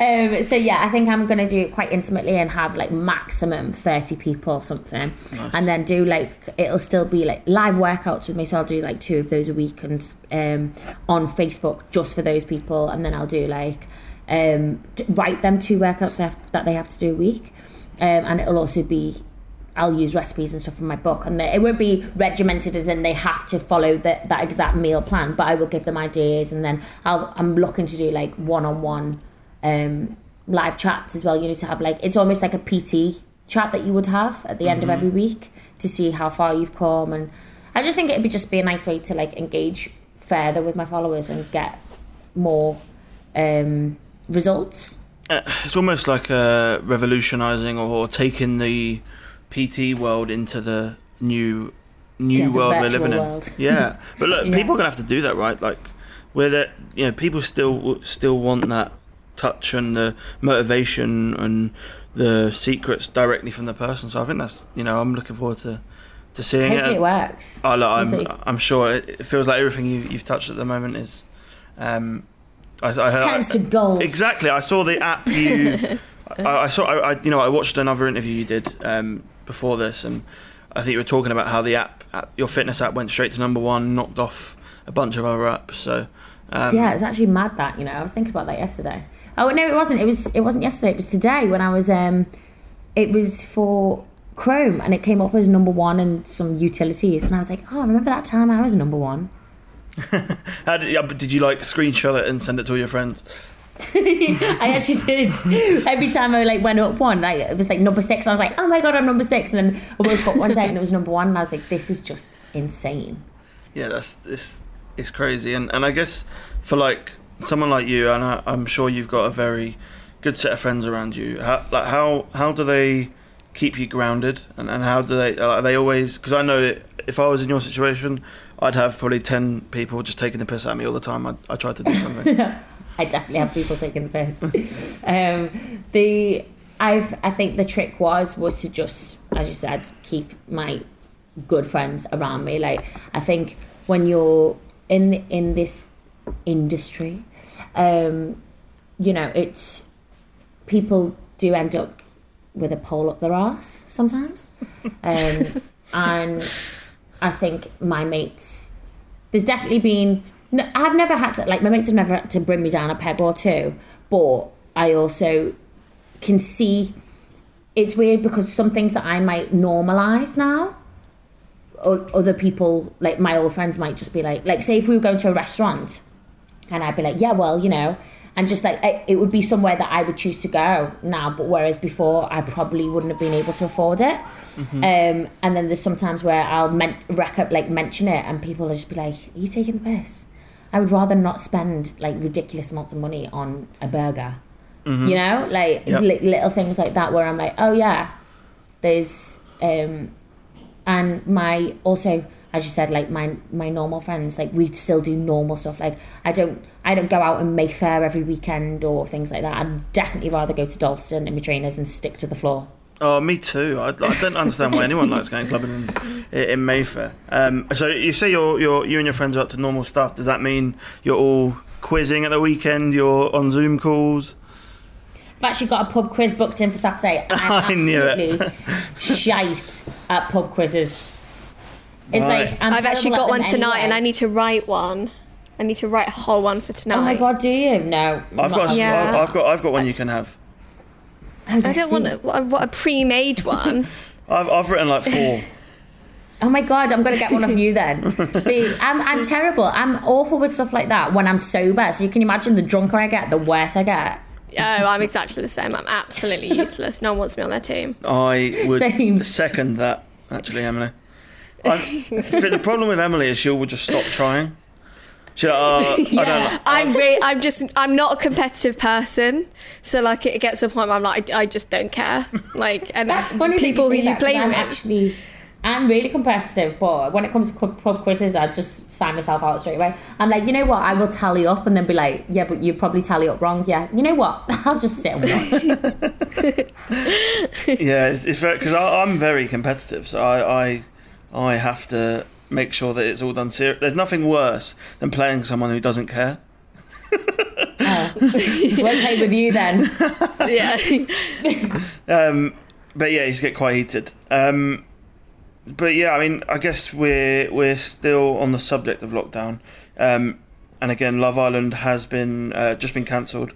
Um, so yeah, I think I'm gonna do it quite intimately and have like maximum thirty people or something, and then do like it'll still be like live workouts with me. So I'll do like two of those a week and um, on Facebook just for those people, and then I'll do like um, write them two workouts they have, that they have to do a week, um, and it'll also be I'll use recipes and stuff from my book, and it won't be regimented as in they have to follow the, that exact meal plan. But I will give them ideas, and then I'll, I'm looking to do like one-on-one um, live chats as well. You need to have like it's almost like a PT chat that you would have at the end of every week to see how far you've come, and I just think it'd be just be a nice way to like engage further with my followers and get more um, results. Uh, it's almost like uh, revolutionising or taking the PT world into the new new Yeah, world we're living world. in. Yeah, but look, Yeah. people are gonna have to do that, right? Like, where that you know, people still still want that touch and the motivation and the secrets directly from the person. So I think that's you know, I'm looking forward to to seeing Hopefully it. it works. Oh, look, I'm. I'm sure it, it feels like everything you, you've touched at the moment is. Um, I, I, I, Turns to gold. Exactly. I saw the app you. I, I saw. I, I, you know, I watched another interview you did um, before this, and I think you were talking about how the app, your fitness app, went straight to number one, knocked off a bunch of other apps. So. Um, Yeah, it's actually mad that you know. I was thinking about that yesterday. Oh no, it wasn't. It was. It wasn't yesterday. It was today when I was. Um, it was for Chrome, and it came up as number one in some utilities, and I was like, oh, remember that time I was number one? How did, did you like screenshot it and send it to all your friends? I actually did. Every time I like went up one, like it was like number six. and I was like, oh my god, I'm number six. And then I woke up one day and it was number one, and I was like, this is just insane. Yeah, that's it's it's crazy, and and I guess for like someone like you, and I, I'm sure you've got a very good set of friends around you. How like how how do they keep you grounded, and and how do they are they always? Because I know it, if I was in your situation, I'd have probably ten people just taking the piss out of me all the time. I I tried to do something. I definitely have people taking the piss. um, the I've I think the trick was was to just as you said keep my good friends around me. Like I think when you're in in this industry, um, you know it's people do end up with a pole up their arse sometimes, um, and I think my mates there's definitely been no, I've never had to like my mates have never had to bring me down a peg or two but I also can see it's weird because some things that I might normalize now other people like my old friends might just be like like say if we were going to a restaurant and I'd be like yeah well you know and just like it would be somewhere that I would choose to go now but whereas before I probably wouldn't have been able to afford it. Um, and then there's sometimes where I'll men- rec- like mention it and people will just be like are you taking the piss I would rather not spend like ridiculous amounts of money on a burger. You know? Like Yep. li- little things like that where I'm like oh yeah there's um and my also as you said like my my normal friends like we still do normal stuff. Like i don't i don't go out in mayfair every weekend or things like that. I'd definitely rather go to dalston in my trainers and stick to the floor Oh, me too. I, I don't understand why anyone likes going clubbing in, in Mayfair. Um, so you say you're, you're you and your friends are up to normal stuff. Does that mean you're all quizzing at the weekend? You're on Zoom calls? i've actually got a pub quiz booked in for saturday i'm I knew it. absolutely shite at pub quizzes it's Right. like I'm I've actually got one them tonight, and. I need to write one. I need to write a whole one for tonight. oh my god do you no I've got a, Yeah. I've got I've got one you can have. Oh, I don't want a, what a, what a pre-made one. I've I've written like four. Oh my god, I'm gonna get one of you then. The, I'm, I'm terrible. I'm awful with stuff like that when I'm sober. So you can imagine the drunker I get, the worse I get. Oh, I'm exactly the same. I'm absolutely useless. No one wants me on their team. I would Same. second that, actually, Emily. I, the problem with Emily is she will just stop trying. She, uh, I don't know. I'm re- I'm just I'm not a competitive person, so like it gets to a point where I'm like I, I just don't care. Like and That's funny. people that who you, say you that, play 'cause I'm with. actually, I'm really competitive, but when it comes to pub pub quizzes, I just sign myself out straight away. I'm like, you know what? I will tally up and then be like, yeah, but you probably tally up wrong. Yeah, you know what? I'll just sit and watch. Yeah, it's, it's very because I'm very competitive, so I, I I have to make sure that it's all done serious. There's nothing worse than playing someone who doesn't care. Won't play with you then. yeah. Um, but yeah, he's get quite heated. Um, but yeah, I mean, I guess we're we're still on the subject of lockdown. Um, and again, Love Island has been uh, just been cancelled.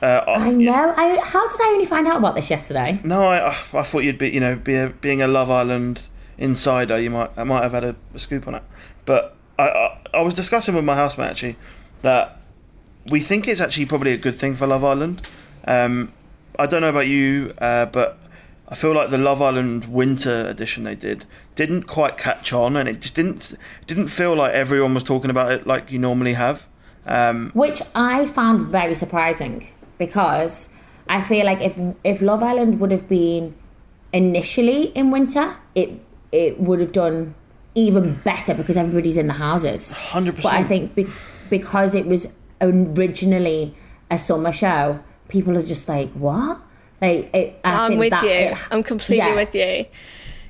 Uh, I know. I, how did I only find out about this yesterday? No, I I thought you'd be you know be a, being a Love Island insider, you might I might have had a, a scoop on it. But I, I I was discussing with my housemate actually that we think it's actually probably a good thing for Love Island. Um, I don't know about you, uh, but I feel like the Love Island winter edition they did didn't quite catch on, and it just didn't didn't feel like everyone was talking about it like you normally have. Um, which I found very surprising because I feel like if if Love Island would have been initially in winter, it it would have done even better because everybody's in the houses. Hundred But I think be, because it was originally a summer show, people are just like, what? Like, it, I I'm think with that you. it- I'm completely yeah. with you.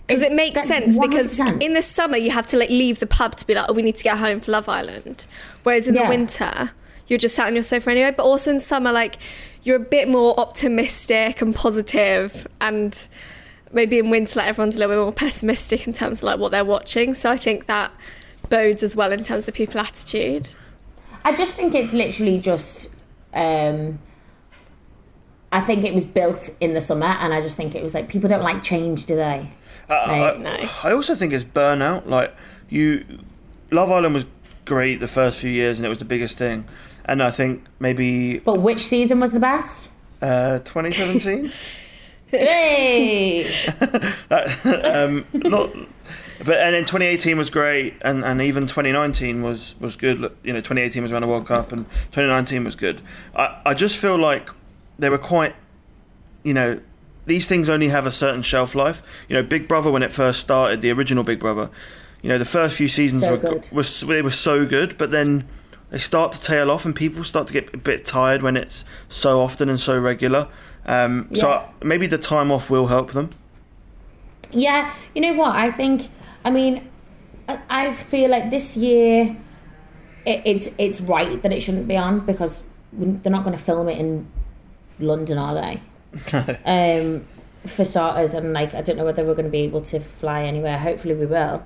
Because it makes sense because 100%. in the summer you have to like leave the pub to be like, oh, we need to get home for Love Island. Whereas in Yeah. the winter, you're just sat on your sofa anyway. But also in summer, like you're a bit more optimistic and positive and maybe in winter like everyone's a little bit more pessimistic in terms of like what they're watching. So I think that bodes as well in terms of people attitude. I just think it's literally just. Um, I think it was built in the summer, and I just think it was like people don't like change, do they? I, Like, no. I also think it's burnout. Like you, Love Island was great the first few years, and it was the biggest thing. And I think maybe But which season was the best? uh, 2017. Hey! um, not, but and then 2018 was great, and, and even 2019 was was good. You know, 2018 was around the World Cup, and 2019 was good. I I just feel like they were quite, you know. These things only have a certain shelf life. You know, Big Brother when it first started, the original Big Brother, you know, the first few seasons So were good. was they were so good, but then they start to tail off, and people start to get a bit tired when it's so often and so regular. Um, So Yeah. maybe the time off will help them. yeah, you know what? I think. I mean, I, I feel like this year, it, it's it's right that it shouldn't be on because they're not going to film it in London, are they? um, for starters, and like I don't know whether we're going to be able to fly anywhere. Hopefully, we will.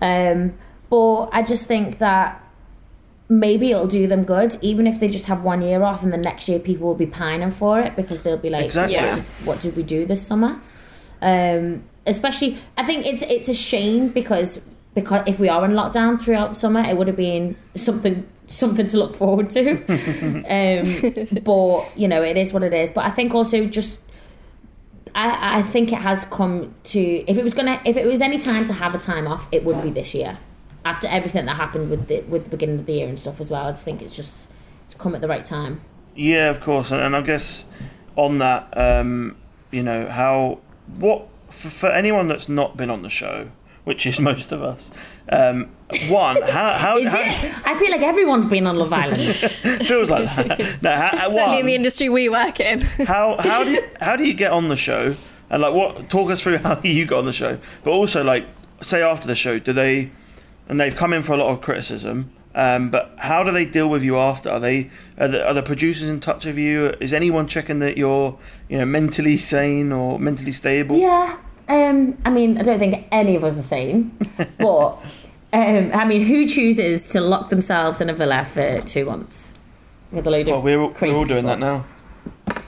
Um, but I just think that maybe it'll do them good, even if they just have one year off, and the next year people will be pining for it because they'll be like, Exactly. what, Yeah. did, what did we do this summer? Um, especially, I think it's it's a shame because because if we are in lockdown throughout the summer, it would have been something something to look forward to. um, but you know, it is what it is. But I think also just. I, I think it has come to if it was gonna if it was any time to have a time off it would be this year after everything that happened with the with the beginning of the year and stuff as well I think it's just it's come at the right time Yeah, of course, and, and I guess on that, um, you know, how what for, for anyone that's not been on the show, which is most of us, um, one, how how, is how it I feel like everyone's been on Love Island it feels like that. No, how, how, Certainly in the industry we work in. how how do you, how do you get on the show? And like, what talk us through how you got on the show, but also like, say after the show, do they? And they've come in for a lot of criticism. Um, but how do they deal with you after? Are they are the, are the producers in touch with you? Is anyone checking that you're you know mentally sane or mentally stable? yeah um I mean I don't think any of us are sane but um I mean who chooses to lock themselves in a villa for two months with a load of Well, we're, all- we're all doing people? that now.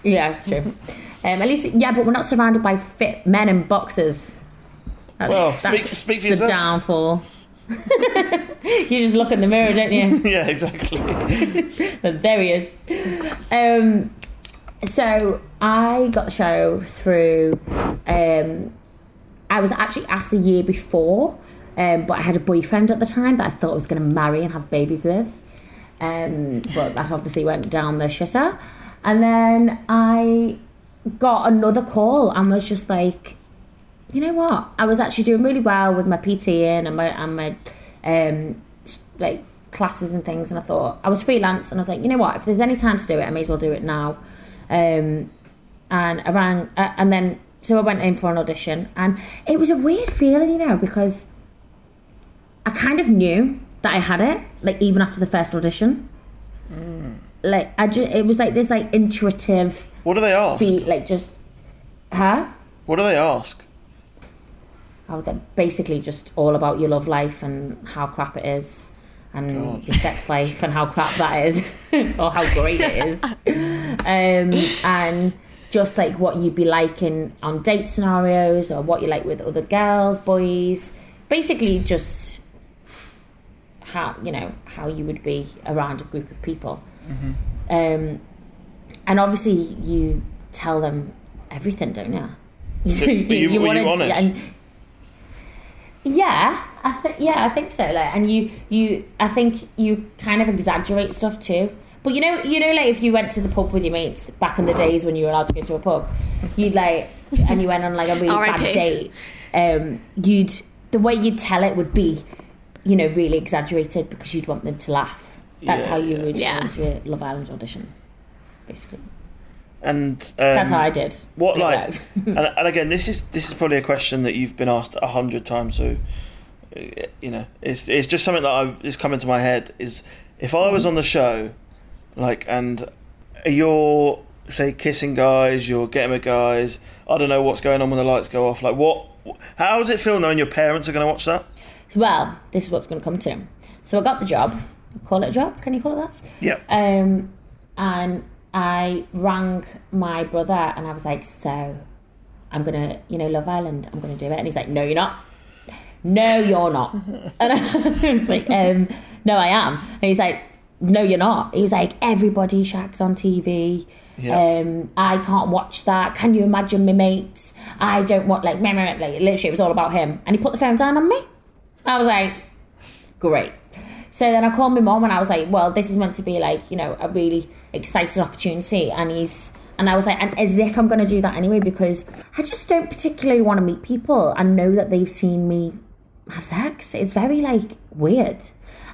yeah it's true um at least yeah but we're not surrounded by fit men in boxes That's, Well, speak- that's speak for the yourself. downfall. you just look in the mirror, don't you? yeah, exactly. But there he is. Um, so I got the show through. Um, I was actually asked the year before, um, but I had a boyfriend at the time that I thought I was going to marry and have babies with. Um, but that obviously went down the shitter. And then I got another call and was just like, you know what? I was actually doing really well with my PT and my and my um like classes and things, and I thought I was freelance, and I was like, you know what? If there's any time to do it, I may as well do it now. Um, and I rang, uh, and then so I went in for an audition, and it was a weird feeling, you know, because I kind of knew that I had it, like even after the first audition. Like I just, it was like this like intuitive What do they ask? feet, like just, huh? What do they ask? Oh, they're basically just all about your love life and how crap it is, and God. your sex life and how crap that is, or how great it is, um, and just like what you'd be like in on date scenarios or what you like with other girls, boys, basically just how you know how you would be around a group of people, um, and obviously you tell them everything, don't you? But you- were you wanna- honest? And- yeah, I think yeah, I think so. Like, and you you I think you kind of exaggerate stuff too. But you know, you know, like if you went to the pub with your mates back in the days when you were allowed to go to a pub, you'd like, and you went on like a really bad R.I.P.. date. Um, you'd the way you'd tell it would be, you know, really exaggerated because you'd want them to laugh. That's Yeah, how you would Yeah. go into a Love Island audition, basically. And um, That's how I did. What it like? and, and again, this is this is probably a question that you've been asked a hundred times. So, uh, you know, it's it's just something that I, is coming to my head. Is if I was on the show, like, and you're say kissing guys, you're getting with guys. I don't know what's going on when the lights go off. Like, what? How does it feel knowing your parents are going to watch that? Well, this is what's going to come to. So I got the job. Call it a job? Can you call it that? Yeah. Um, and I rang my brother and I was like, so I'm gonna, you know, Love Island, I'm gonna do it. And he's like, no, you're not. No, you're not. And I was like, um, no, I am. And he's like, no, you're not. He was like, everybody shags on TV. Yeah. Um, I can't watch that. Can you imagine my mates? I don't want like, meh, meh, meh, like literally, it was all about him. And he put the phone down on me. I was like, great. So then I called my mom and I was like, well, this is meant to be like, you know, a really exciting opportunity. And he's, and I was like, and as if I'm going to do that anyway, because I just don't particularly want to meet people and know that they've seen me have sex. It's very like weird.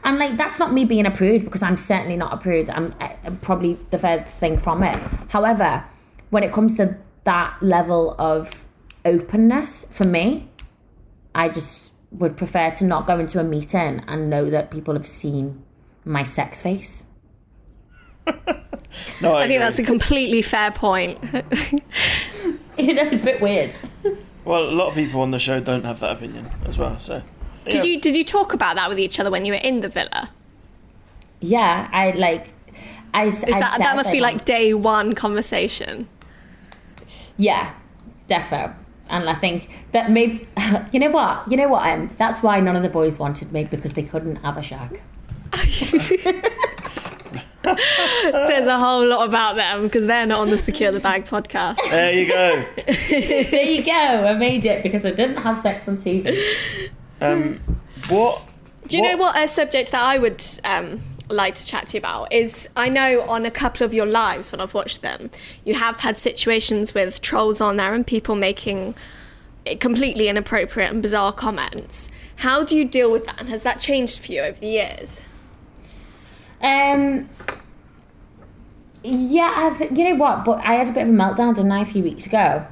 And like, that's not me being a prude because I'm certainly not a prude. I'm, I'm probably the furthest thing from it. However, when it comes to that level of openness for me, I just would prefer to not go into a meeting and know that people have seen my sex face. No, I, I think that's a completely fair point. You know, it's a bit weird. well. A lot of people on the show don't have that opinion as well. So, Did you did you talk about that with each other when you were in the villa? Yeah, I like. I Is that that must be like day one conversation. Yeah, defo. And I think that maybe you know what you know what um that's why none of the boys wanted me because they couldn't have a shag. Says a whole lot about them because they're not on the Secure the Bag podcast. There you go. there you go. I made it because I didn't have sex on TV. Um, what? Do you know what a subject that I would um, like to chat to you about is I know on a couple of your lives when I've watched them, you have had situations with trolls on there and people making completely inappropriate and bizarre comments. How do you deal with that? And has that changed for you over the years? Um. Yeah, I've, you know what? But I had a bit of a meltdown, didn't I, a few weeks ago?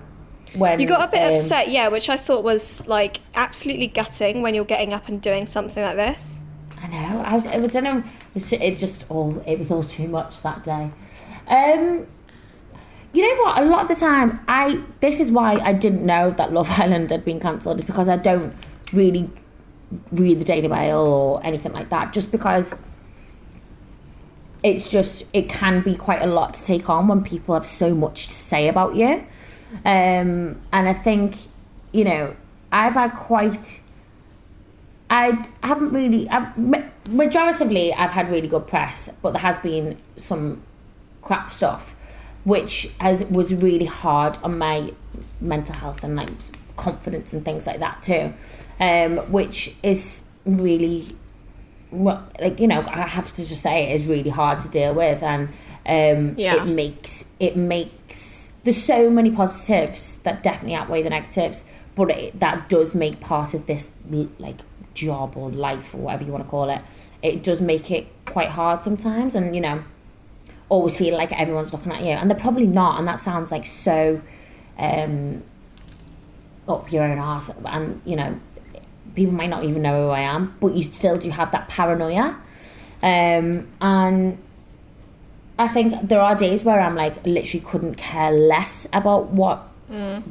When You got a bit um, upset, yeah, which I thought was like absolutely gutting when you're getting up and doing something like this. I know. I, I don't know. It just all. It was all too much that day. Um. You know what? A lot of the time, I. This is why I didn't know that Love Island had been cancelled. Is because I don't really read the Daily Mail or anything like that. Just because it's just it can be quite a lot to take on when people have so much to say about you um and i think you know I've had quite. I haven't really. I've, majoritively, I've had really good press, but there has been some crap stuff, which has was really hard on my mental health and like confidence and things like that too, um, which is really well, like you know, I have to just say it is really hard to deal with, and um, Yeah. it makes it makes there's so many positives that definitely outweigh the negatives, but it, that does make part of this like job or life or whatever you want to call it. It does make it quite hard sometimes, and you know, always feel like everyone's looking at you, and they're probably not, and that sounds like so um, up your own arse, and you know, people might not even know who I am, but you still do have that paranoia. Um, and I think there are days where I'm like literally couldn't care less about what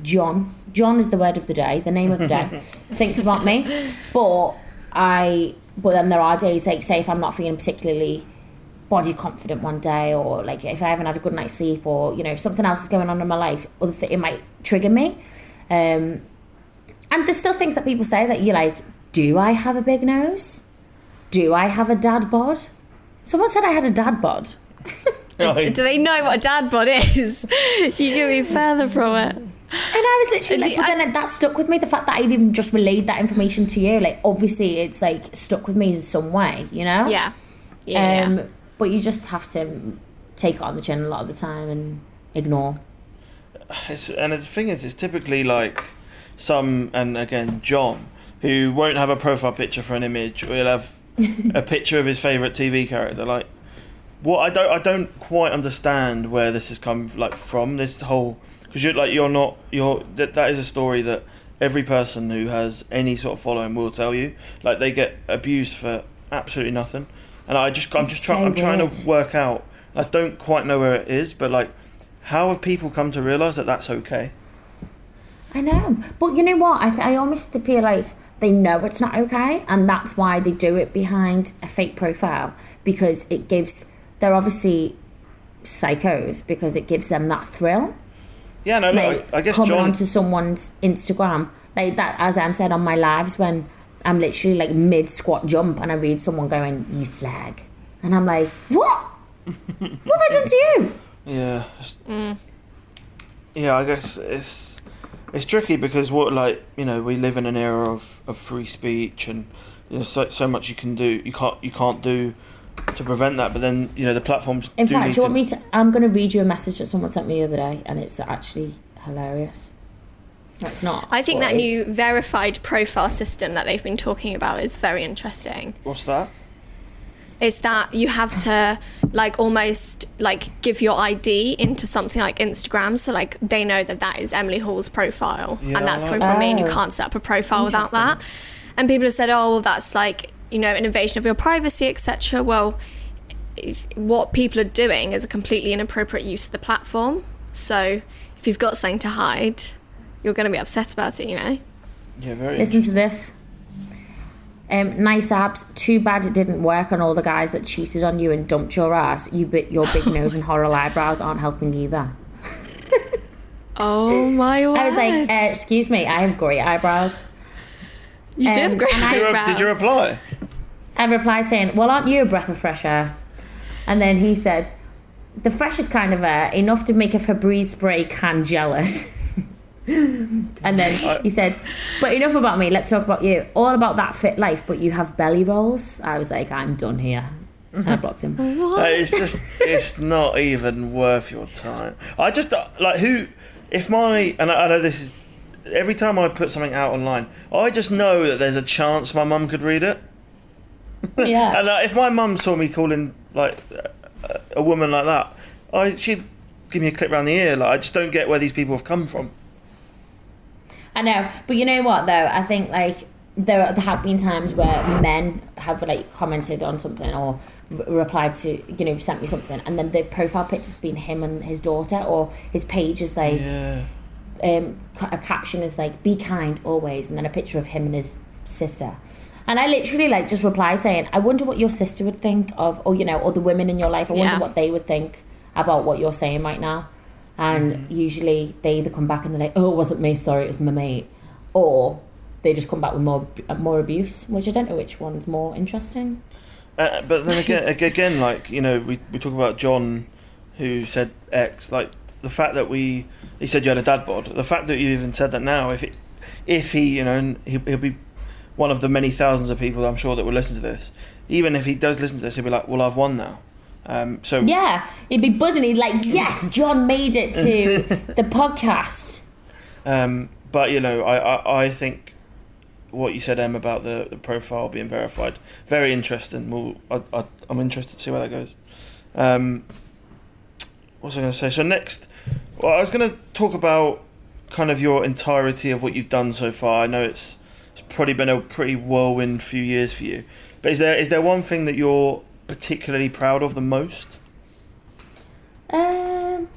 John John is the word of the day, the name of the day, thinks about me. But I but then there are days like say if I'm not feeling particularly body confident one day or like if I haven't had a good night's sleep or you know if something else is going on in my life, other th- it might trigger me. Um, and there's still things that people say that you're like, do I have a big nose? Do I have a dad bod? Someone said I had a dad bod. Like, Do they know what a dad bod is? you can be further from it. And I was literally Do- like, but then that stuck with me. The fact that I've even just relayed that information to you, like obviously it's like stuck with me in some way, you know. Yeah. Yeah. Um, yeah. but you just have to take it on the chin a lot of the time and ignore. It's, and the thing is, it's typically like some, and again, John, who won't have a profile picture for an image, or he'll have a picture of his favourite TV character. Like, what I don't, I don't quite understand where this has come like from. This whole because you're like you're not you're that that is a story that every person who has any sort of following will tell you. Like they get abused for absolutely nothing, and I just I'm It's just trying I'm trying to work out. I don't quite know where it is, but like, how have people come to realise that that's okay? I know, but you know what? I th- I almost feel like they know it's not okay, and that's why they do it behind a fake profile because it gives. They're obviously psychos because it gives them that thrill. Yeah, no, like look, I, I guess coming John. onto someone's Instagram, like that. As I'm said on my lives, when I'm literally like mid squat jump and I read someone going, "You slag," and I'm like, "What? what have I done to you?" Yeah. it's- mm. Yeah, I guess it's it's tricky because what like you know we live in an era of, of free speech and there's so, so much you can do you can't you can't do to prevent that but then you know the platforms In do fact, need do you want to, me to? I'm going to read you a message that someone sent me the other day, and it's actually hilarious. That's not. I think but that it's- new verified profile system that they've been talking about is very interesting. what's that It's that you have to like almost like give your ID into something like Instagram, so like they know that that is Emily Hall's profile, Yeah, and that's I coming like from me, and you Oh. can't set up a profile without that. And people have said, "Oh, well, that's like you know an invasion of your privacy, etc." Well, if, what people are doing is a completely inappropriate use of the platform. So if you've got something to hide, you're going to be upset about it, you know. yeah very Listen to this. Um, nice abs. Too bad it didn't work on all the guys that cheated on you and dumped your ass. You bit your big nose and horrible eyebrows aren't helping either. Oh my word! I was like, uh, excuse me, I have great eyebrows. you do have um, great and I- did, you, eyebrows. did you reply I replied saying, "Well, aren't you a breath of fresh air?" And then he said, "The freshest kind of air, enough to make a Febreze spray can jealous." and then he said, "But enough about me. Let's talk about you. All about that fit life, but you have belly rolls." I was like, "I'm done here." I blocked him. Uh, it's just it's not even worth your time I just uh, like who if my and I, I know this is every time I put something out online I just know that there's a chance my mum could read it Yeah. And uh, if my mum saw me calling like a, a woman like that, I she'd give me a clip round the ear. Like I just don't get where these people have come from. I know, but you know what though? I think like there, there have been times where men have like commented on something or re- replied to you know sent me something, and then the profile picture's been him and his daughter, or his page is like Yeah, um, a caption is like "Be kind always," and then a picture of him and his sister. And I literally like just reply saying, "I wonder what your sister would think of, or you know, or the women in your life. I wonder what they would think about what you're saying right now." And usually they either come back and they're like, "Oh, it wasn't me. Sorry, it was my mate," or they just come back with more more abuse, which I don't know which one's more interesting. Uh, but then again, again, like you know, we we talk about John, who said X. Like the fact that we, he said you had a dad bod. The fact that you even said that now, if it, if he, you know, and he'll, he'll be one of the many thousands of people I'm sure that will listen to this. Even if he does listen to this, he'll be like, "Well, I've won now." Um, so Yeah, he'd be buzzing. He'd like, yes, John made it to the podcast. Um, but you know, I, I, I think what you said, Em, about the, the profile being verified, very interesting. Well, I, I, I'm interested to see where that goes. Um, what was I going to say? So next, well, I was going to talk about kind of your entirety of what you've done so far. I know it's it's probably been a pretty whirlwind few years for you, but is there is there one thing that you're particularly proud of the most? Um,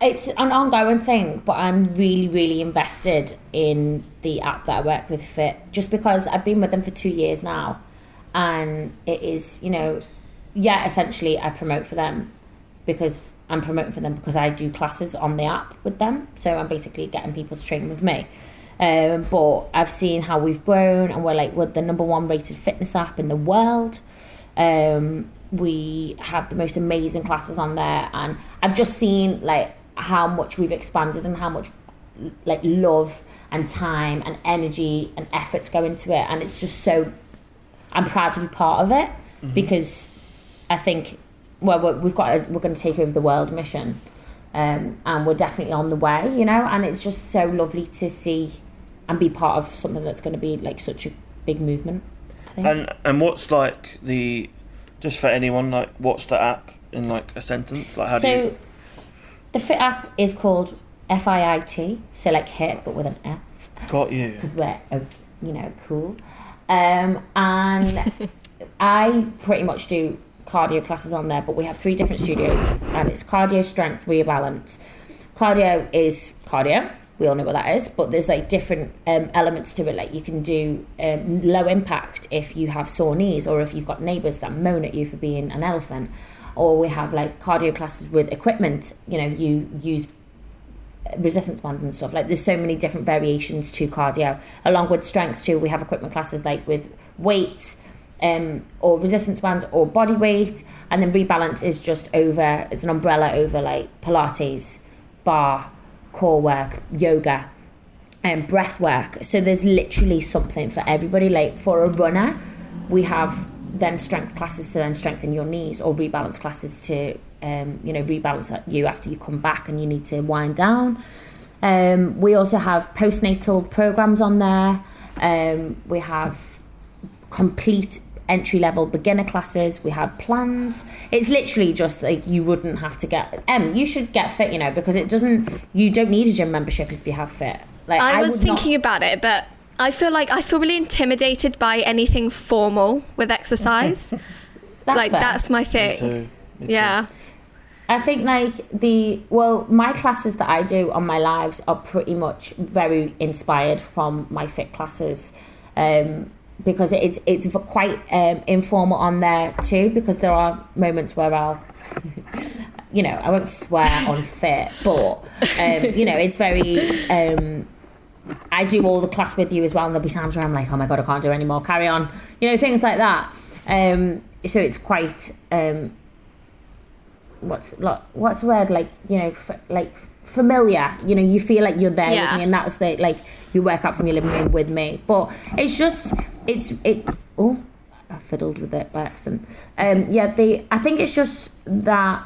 it's an ongoing thing, but I'm really, really invested in the app that I work with, FIIT, just because I've been with them for two years now, and it is, you know, yeah, essentially I promote for them because I'm promoting for them because I do classes on the app with them, so I'm basically getting people to train with me. Um, but I've seen how we've grown, and we're like we're the number one rated fitness app in the world. Um, we have the most amazing classes on there, and I've just seen like how much we've expanded and how much like love and time and energy and efforts go into it, and it's just so. I'm proud to be part of it because I think well we're, we've got a, we're going to take over the world mission, um, and we're definitely on the way, you know, and it's just so lovely to see and be part of something that's going to be like such a big movement. I think. And and what's like the just for anyone like what's the app in like a sentence? Like how do so you? the FIIT app is called FIIT, so like hit but with an F Got you. because we're uh, you know cool. Um, and I pretty much do cardio classes on there, but we have three different studios, and it's cardio, strength, rebalance. Cardio is cardio. We all know what that is, but there's like different um, elements to it. Like you can do um, low impact if you have sore knees, or if you've got neighbours that moan at you for being an elephant, or we have like cardio classes with equipment. You know, you use resistance bands and stuff. Like there's so many different variations to cardio. Along with strength too, we have equipment classes like with weights, um, or resistance bands or body weight, and then rebalance is just over. It's an umbrella over like Pilates, barre, core work, yoga, and breath work. So there's literally something for everybody. Like for a runner, we have then strength classes to then strengthen your knees, or rebalance classes to um, you know rebalance you after you come back and you need to wind down. Um, we also have postnatal programs on there. Um, we have complete entry level beginner classes. We have plans. It's literally just like you wouldn't have to get. Em, you should get fit, you know, because it doesn't. You don't need a gym membership if you have fit. Like I was would not- thinking about it, but I feel like I feel really intimidated by anything formal with exercise. that's like fair. that's my Me thing. too. Me too. Yeah. I think like the well, my classes that I do on my lives are pretty much very inspired from my fit classes, um, because it's it's quite um, informal on there too. Because there are moments where I'll, you know, I won't swear on fit, but um, you know, it's very. Um, I do all the class with you as well, and there'll be times where I'm like, oh my god, I can't do any more. Carry on, you know, things like that. Um, so it's quite um, what's what's the word like you know f- like familiar you know you feel like you're there Yeah. with me and that's the like you work out from your living room with me. But it's just it's it oh I fiddled with it by accident. Um yeah the I think it's just that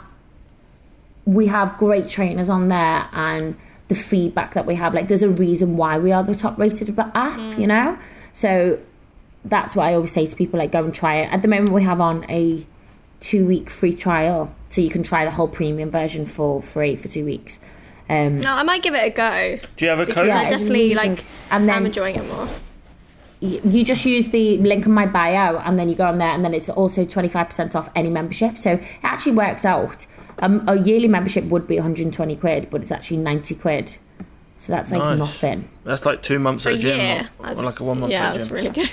we have great trainers on there and the feedback that we have like there's a reason why we are the top rated app you know? So that's what I always say to people like go and try it. At the moment we have on a two week free trial so you can try the whole premium version for free for two weeks um No, I might give it a go. Do you have a Because code? Yeah, I definitely like. And then- I'm enjoying it more. you just use the link in my bio and then you go on there and then it's also 25% off any membership so it actually works out um, a yearly membership would be 120 quid but it's actually 90 quid so that's like Nice. nothing That's like two months For at a a gym, year. or, or That's- like a one month Yeah, at that's gym. really good.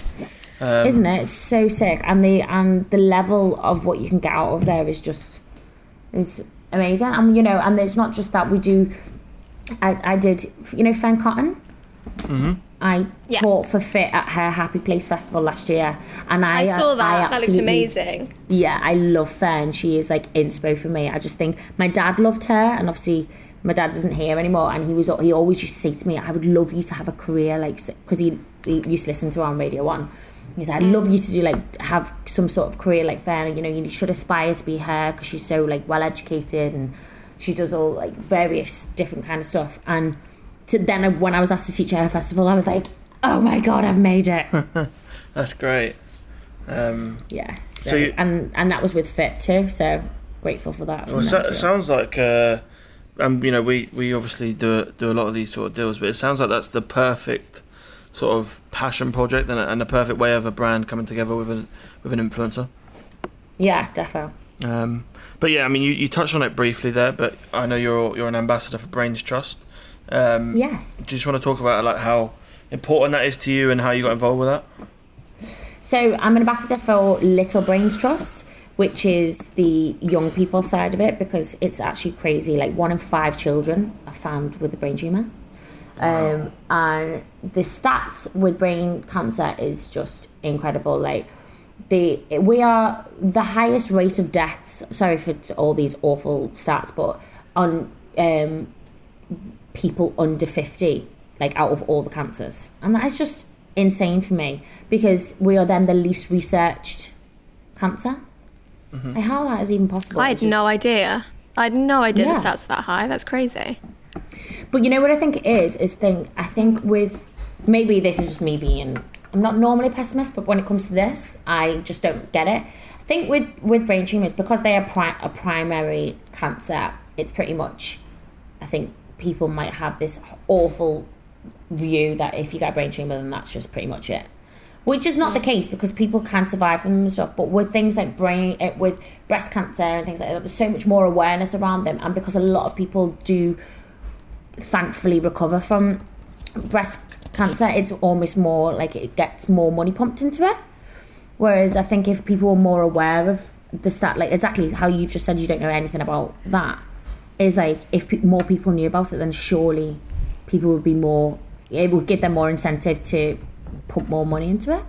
Um, isn't it it's so sick and the and the level of what you can get out of there is just is amazing and you know and it's not just that we do I, I did you know Fearne Cotton I Yeah. taught for FIIT at her Happy Place Festival last year, and I, I saw uh, that. I that looked amazing. Yeah, I love Fearne. She is like inspo for me. I just think my dad loved her, and obviously my dad isn't here anymore. And he was he always used to say to me, "I would love you to have a career like because he, he used to listen to her on Radio One." "I'd love you to do like have some sort of career like Fearne. You know, you should aspire to be her because she's so like well educated and she does all like various different kind of stuff." And to, then when I was asked to teach at her festival, I was like, "Oh my god, I've made it!" That's great. Um, yeah. So, So you- and and that was with FIIT too. So grateful for that. well, it so- too. sounds like, uh, um, you know, we, we obviously do do a lot of these sort of deals, but it sounds like that's the perfect sort of passion project and a, and a perfect way of a brand coming together with a with an influencer. Yeah, defo. Um, but yeah, I mean, you, you touched on it briefly there, but I know you're you're an ambassador for brainstrust. Um, Yes. Do you just want to talk about like how important that is to you and how you got involved with that? So I'm an ambassador for Little brainstrust, which is the young people side of it because it's actually crazy. Like one in five children are found with a brain tumor. Um, and the stats with brain cancer is just incredible. Like the we are the highest rate of deaths. Sorry for all these awful stats, but on um, people under 50 like out of all the cancers and that is just insane for me because we are then the least researched cancer like how that is even possible I had just- no idea. I had no idea Yeah. the stats are that high. That's crazy. But you know what i think it is? Is think i think with maybe this is just me being i'm not normally pessimist but when it comes to this i just don't get it. I think with with brain tumors because they are pri- a primary cancer it's pretty much i think people might have this awful view that if you get a brain tumor then that's just pretty much it. Which is not the case because people can survive from them and stuff but with things like brain eh, with breast cancer and things like that there's so much more awareness around them and because a lot of people do thankfully recover from breast cancer it's almost more like it gets more money pumped into it. Whereas i think if people were more aware of the stat like exactly how you've just said you don't know anything about that is like if pe- more people knew about it then surely people would be more it would give them more incentive to pump more money into it.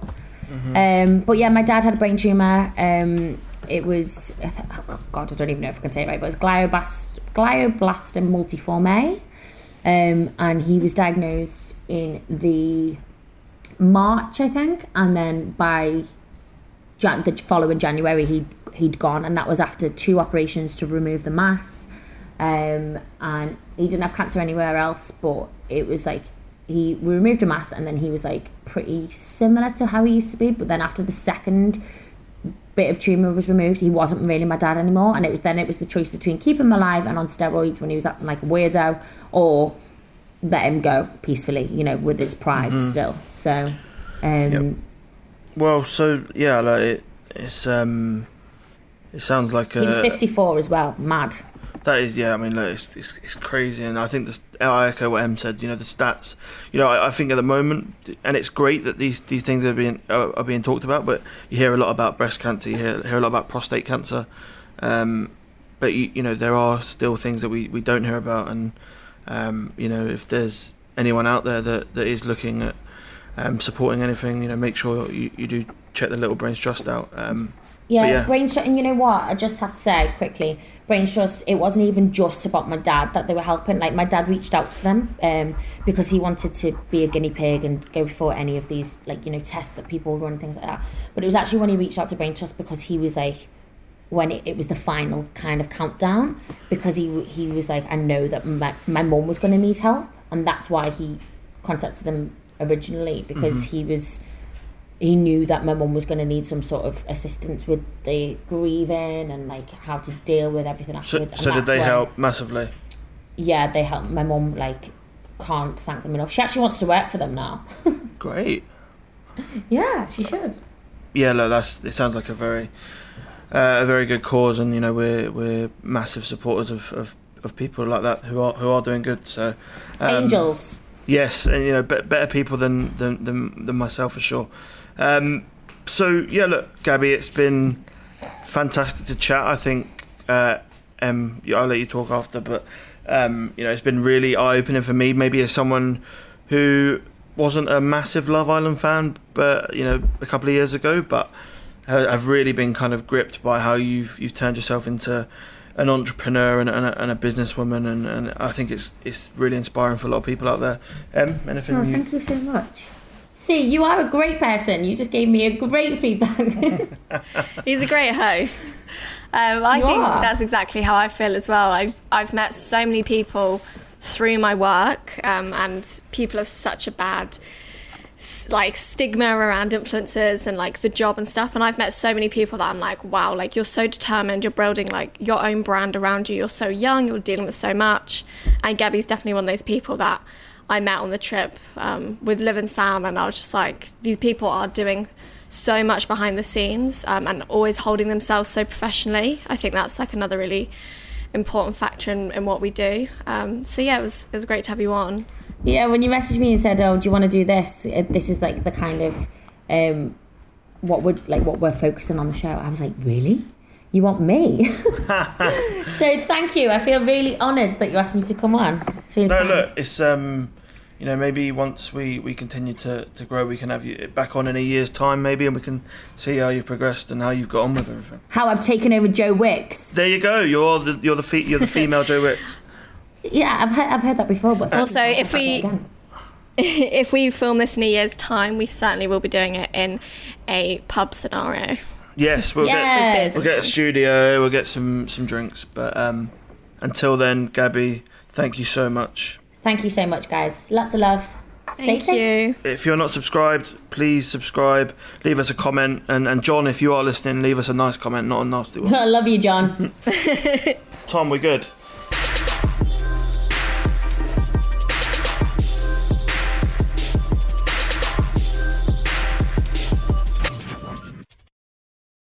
Um, but yeah my dad had a brain tumor um, it was I th- oh god I don't even know if I can say it right but it was glioblast glioblastoma multiforme um, and he was diagnosed in the March I think and then by Jan- the following January he he'd gone and that was after two operations to remove the mass. Um, and he didn't have cancer anywhere else but it was like he we removed a mass and then he was like pretty similar to how he used to be but then after the second bit of tumor was removed he wasn't really my dad anymore and it was then it was the choice between keep him alive and on steroids when he was acting like a weirdo or let him go peacefully you know with his pride still. So um Yep. Well, so yeah, like it, it's um, it sounds like he was 54 as well mad that is yeah. I mean, look, it's, it's it's crazy, and I think I echo what Em said. You know, the stats. You know, I, I think at the moment, and it's great that these these things are being are, are being talked about. But you hear a lot about breast cancer, you hear, hear a lot about prostate cancer, um, but you, you know there are still things that we, we don't hear about, and um, you know if there's anyone out there that, that is looking at um, supporting anything, you know, make sure you, you do check the Little brainstrust out. Um, Yeah, yeah. brainstrust, and you know what? I just have to say quickly, brainstrust. It wasn't even just about my dad that they were helping. Like my dad reached out to them um, because he wanted to be a guinea pig and go for any of these, like you know, tests that people run and things like that. But it was actually when he reached out to brainstrust because he was like, when it, it was the final kind of countdown, because he he was like, I know that my my mum was going to need help, and that's why he contacted them originally because he was he knew that my mum was going to need some sort of assistance with the grieving and like how to deal with everything afterwards. and so did they when- help massively? Yeah, they helped. My mum like can't thank them enough. She actually wants to work for them now. Great. yeah, she should. yeah, look, that's it. Sounds like a very, uh, a very good cause, and you know we're we're massive supporters of, of, of people like that who are who are doing good. So, um, Angels. yes, and you know be- better people than than than, than myself for sure. Um, so yeah, look, Gabby, it's been fantastic to chat. I think uh, um, I'll let you talk after, but um, you know it's been really eye opening for me. Maybe as someone who wasn't a massive Love Island fan, but you know, a couple of years ago, but I've really been kind of gripped by how you've you've turned yourself into an entrepreneur and, and, a, and a businesswoman, and, and I think it's it's really inspiring for a lot of people out there. Um, anything? Oh, you... thank you so much. See, you are a great person. You just gave me a great feedback. He's a great host. Um, I You think are. that's exactly how I feel as well. I've I've met so many people through my work, um, and people have such a bad like stigma around influencers and like the job and stuff. And I've met so many people that I'm like, wow, like you're so determined. You're building like your own brand around you. You're so young. You're dealing with so much. And Gabby's definitely one of those people that I met on the trip um, with Liv and Sam, and I was just like, these people are doing so much behind the scenes um, and always holding themselves so professionally. I think that's like another really important factor in, in what we do. Um, so yeah, it was it was great to have you on. yeah, when you messaged me and said, "Oh, do you want to do this?" Uh, This is like the kind of um, what would like what we're focusing on the show. I was like, "Really? You want me?" so thank you. I feel really honoured that you asked me to come on. It's really No, kind. look, it's um, you know, maybe once we we continue to to grow, we can have you back on in a year's time, maybe, and we can see how you've progressed and how you've got on with everything. How I've taken over Joe Wicks. There you go. You're the you're the fe- you're the female Joe Wicks. Yeah, I've heard, I've heard that before. But Also, if we- if we film this in a year's time, we certainly will be doing it in a pub scenario. Yes, we'll get we'll get a studio, we'll get some some drinks, but um, until then, Gabby, thank you so much. Thank you so much, guys. Lots of love. Stay Thank safe. you. If you're not subscribed, please subscribe. Leave us a comment, and and John, if you are listening, leave us a nice comment, not a nasty one. I love you, John. Tom, we're good.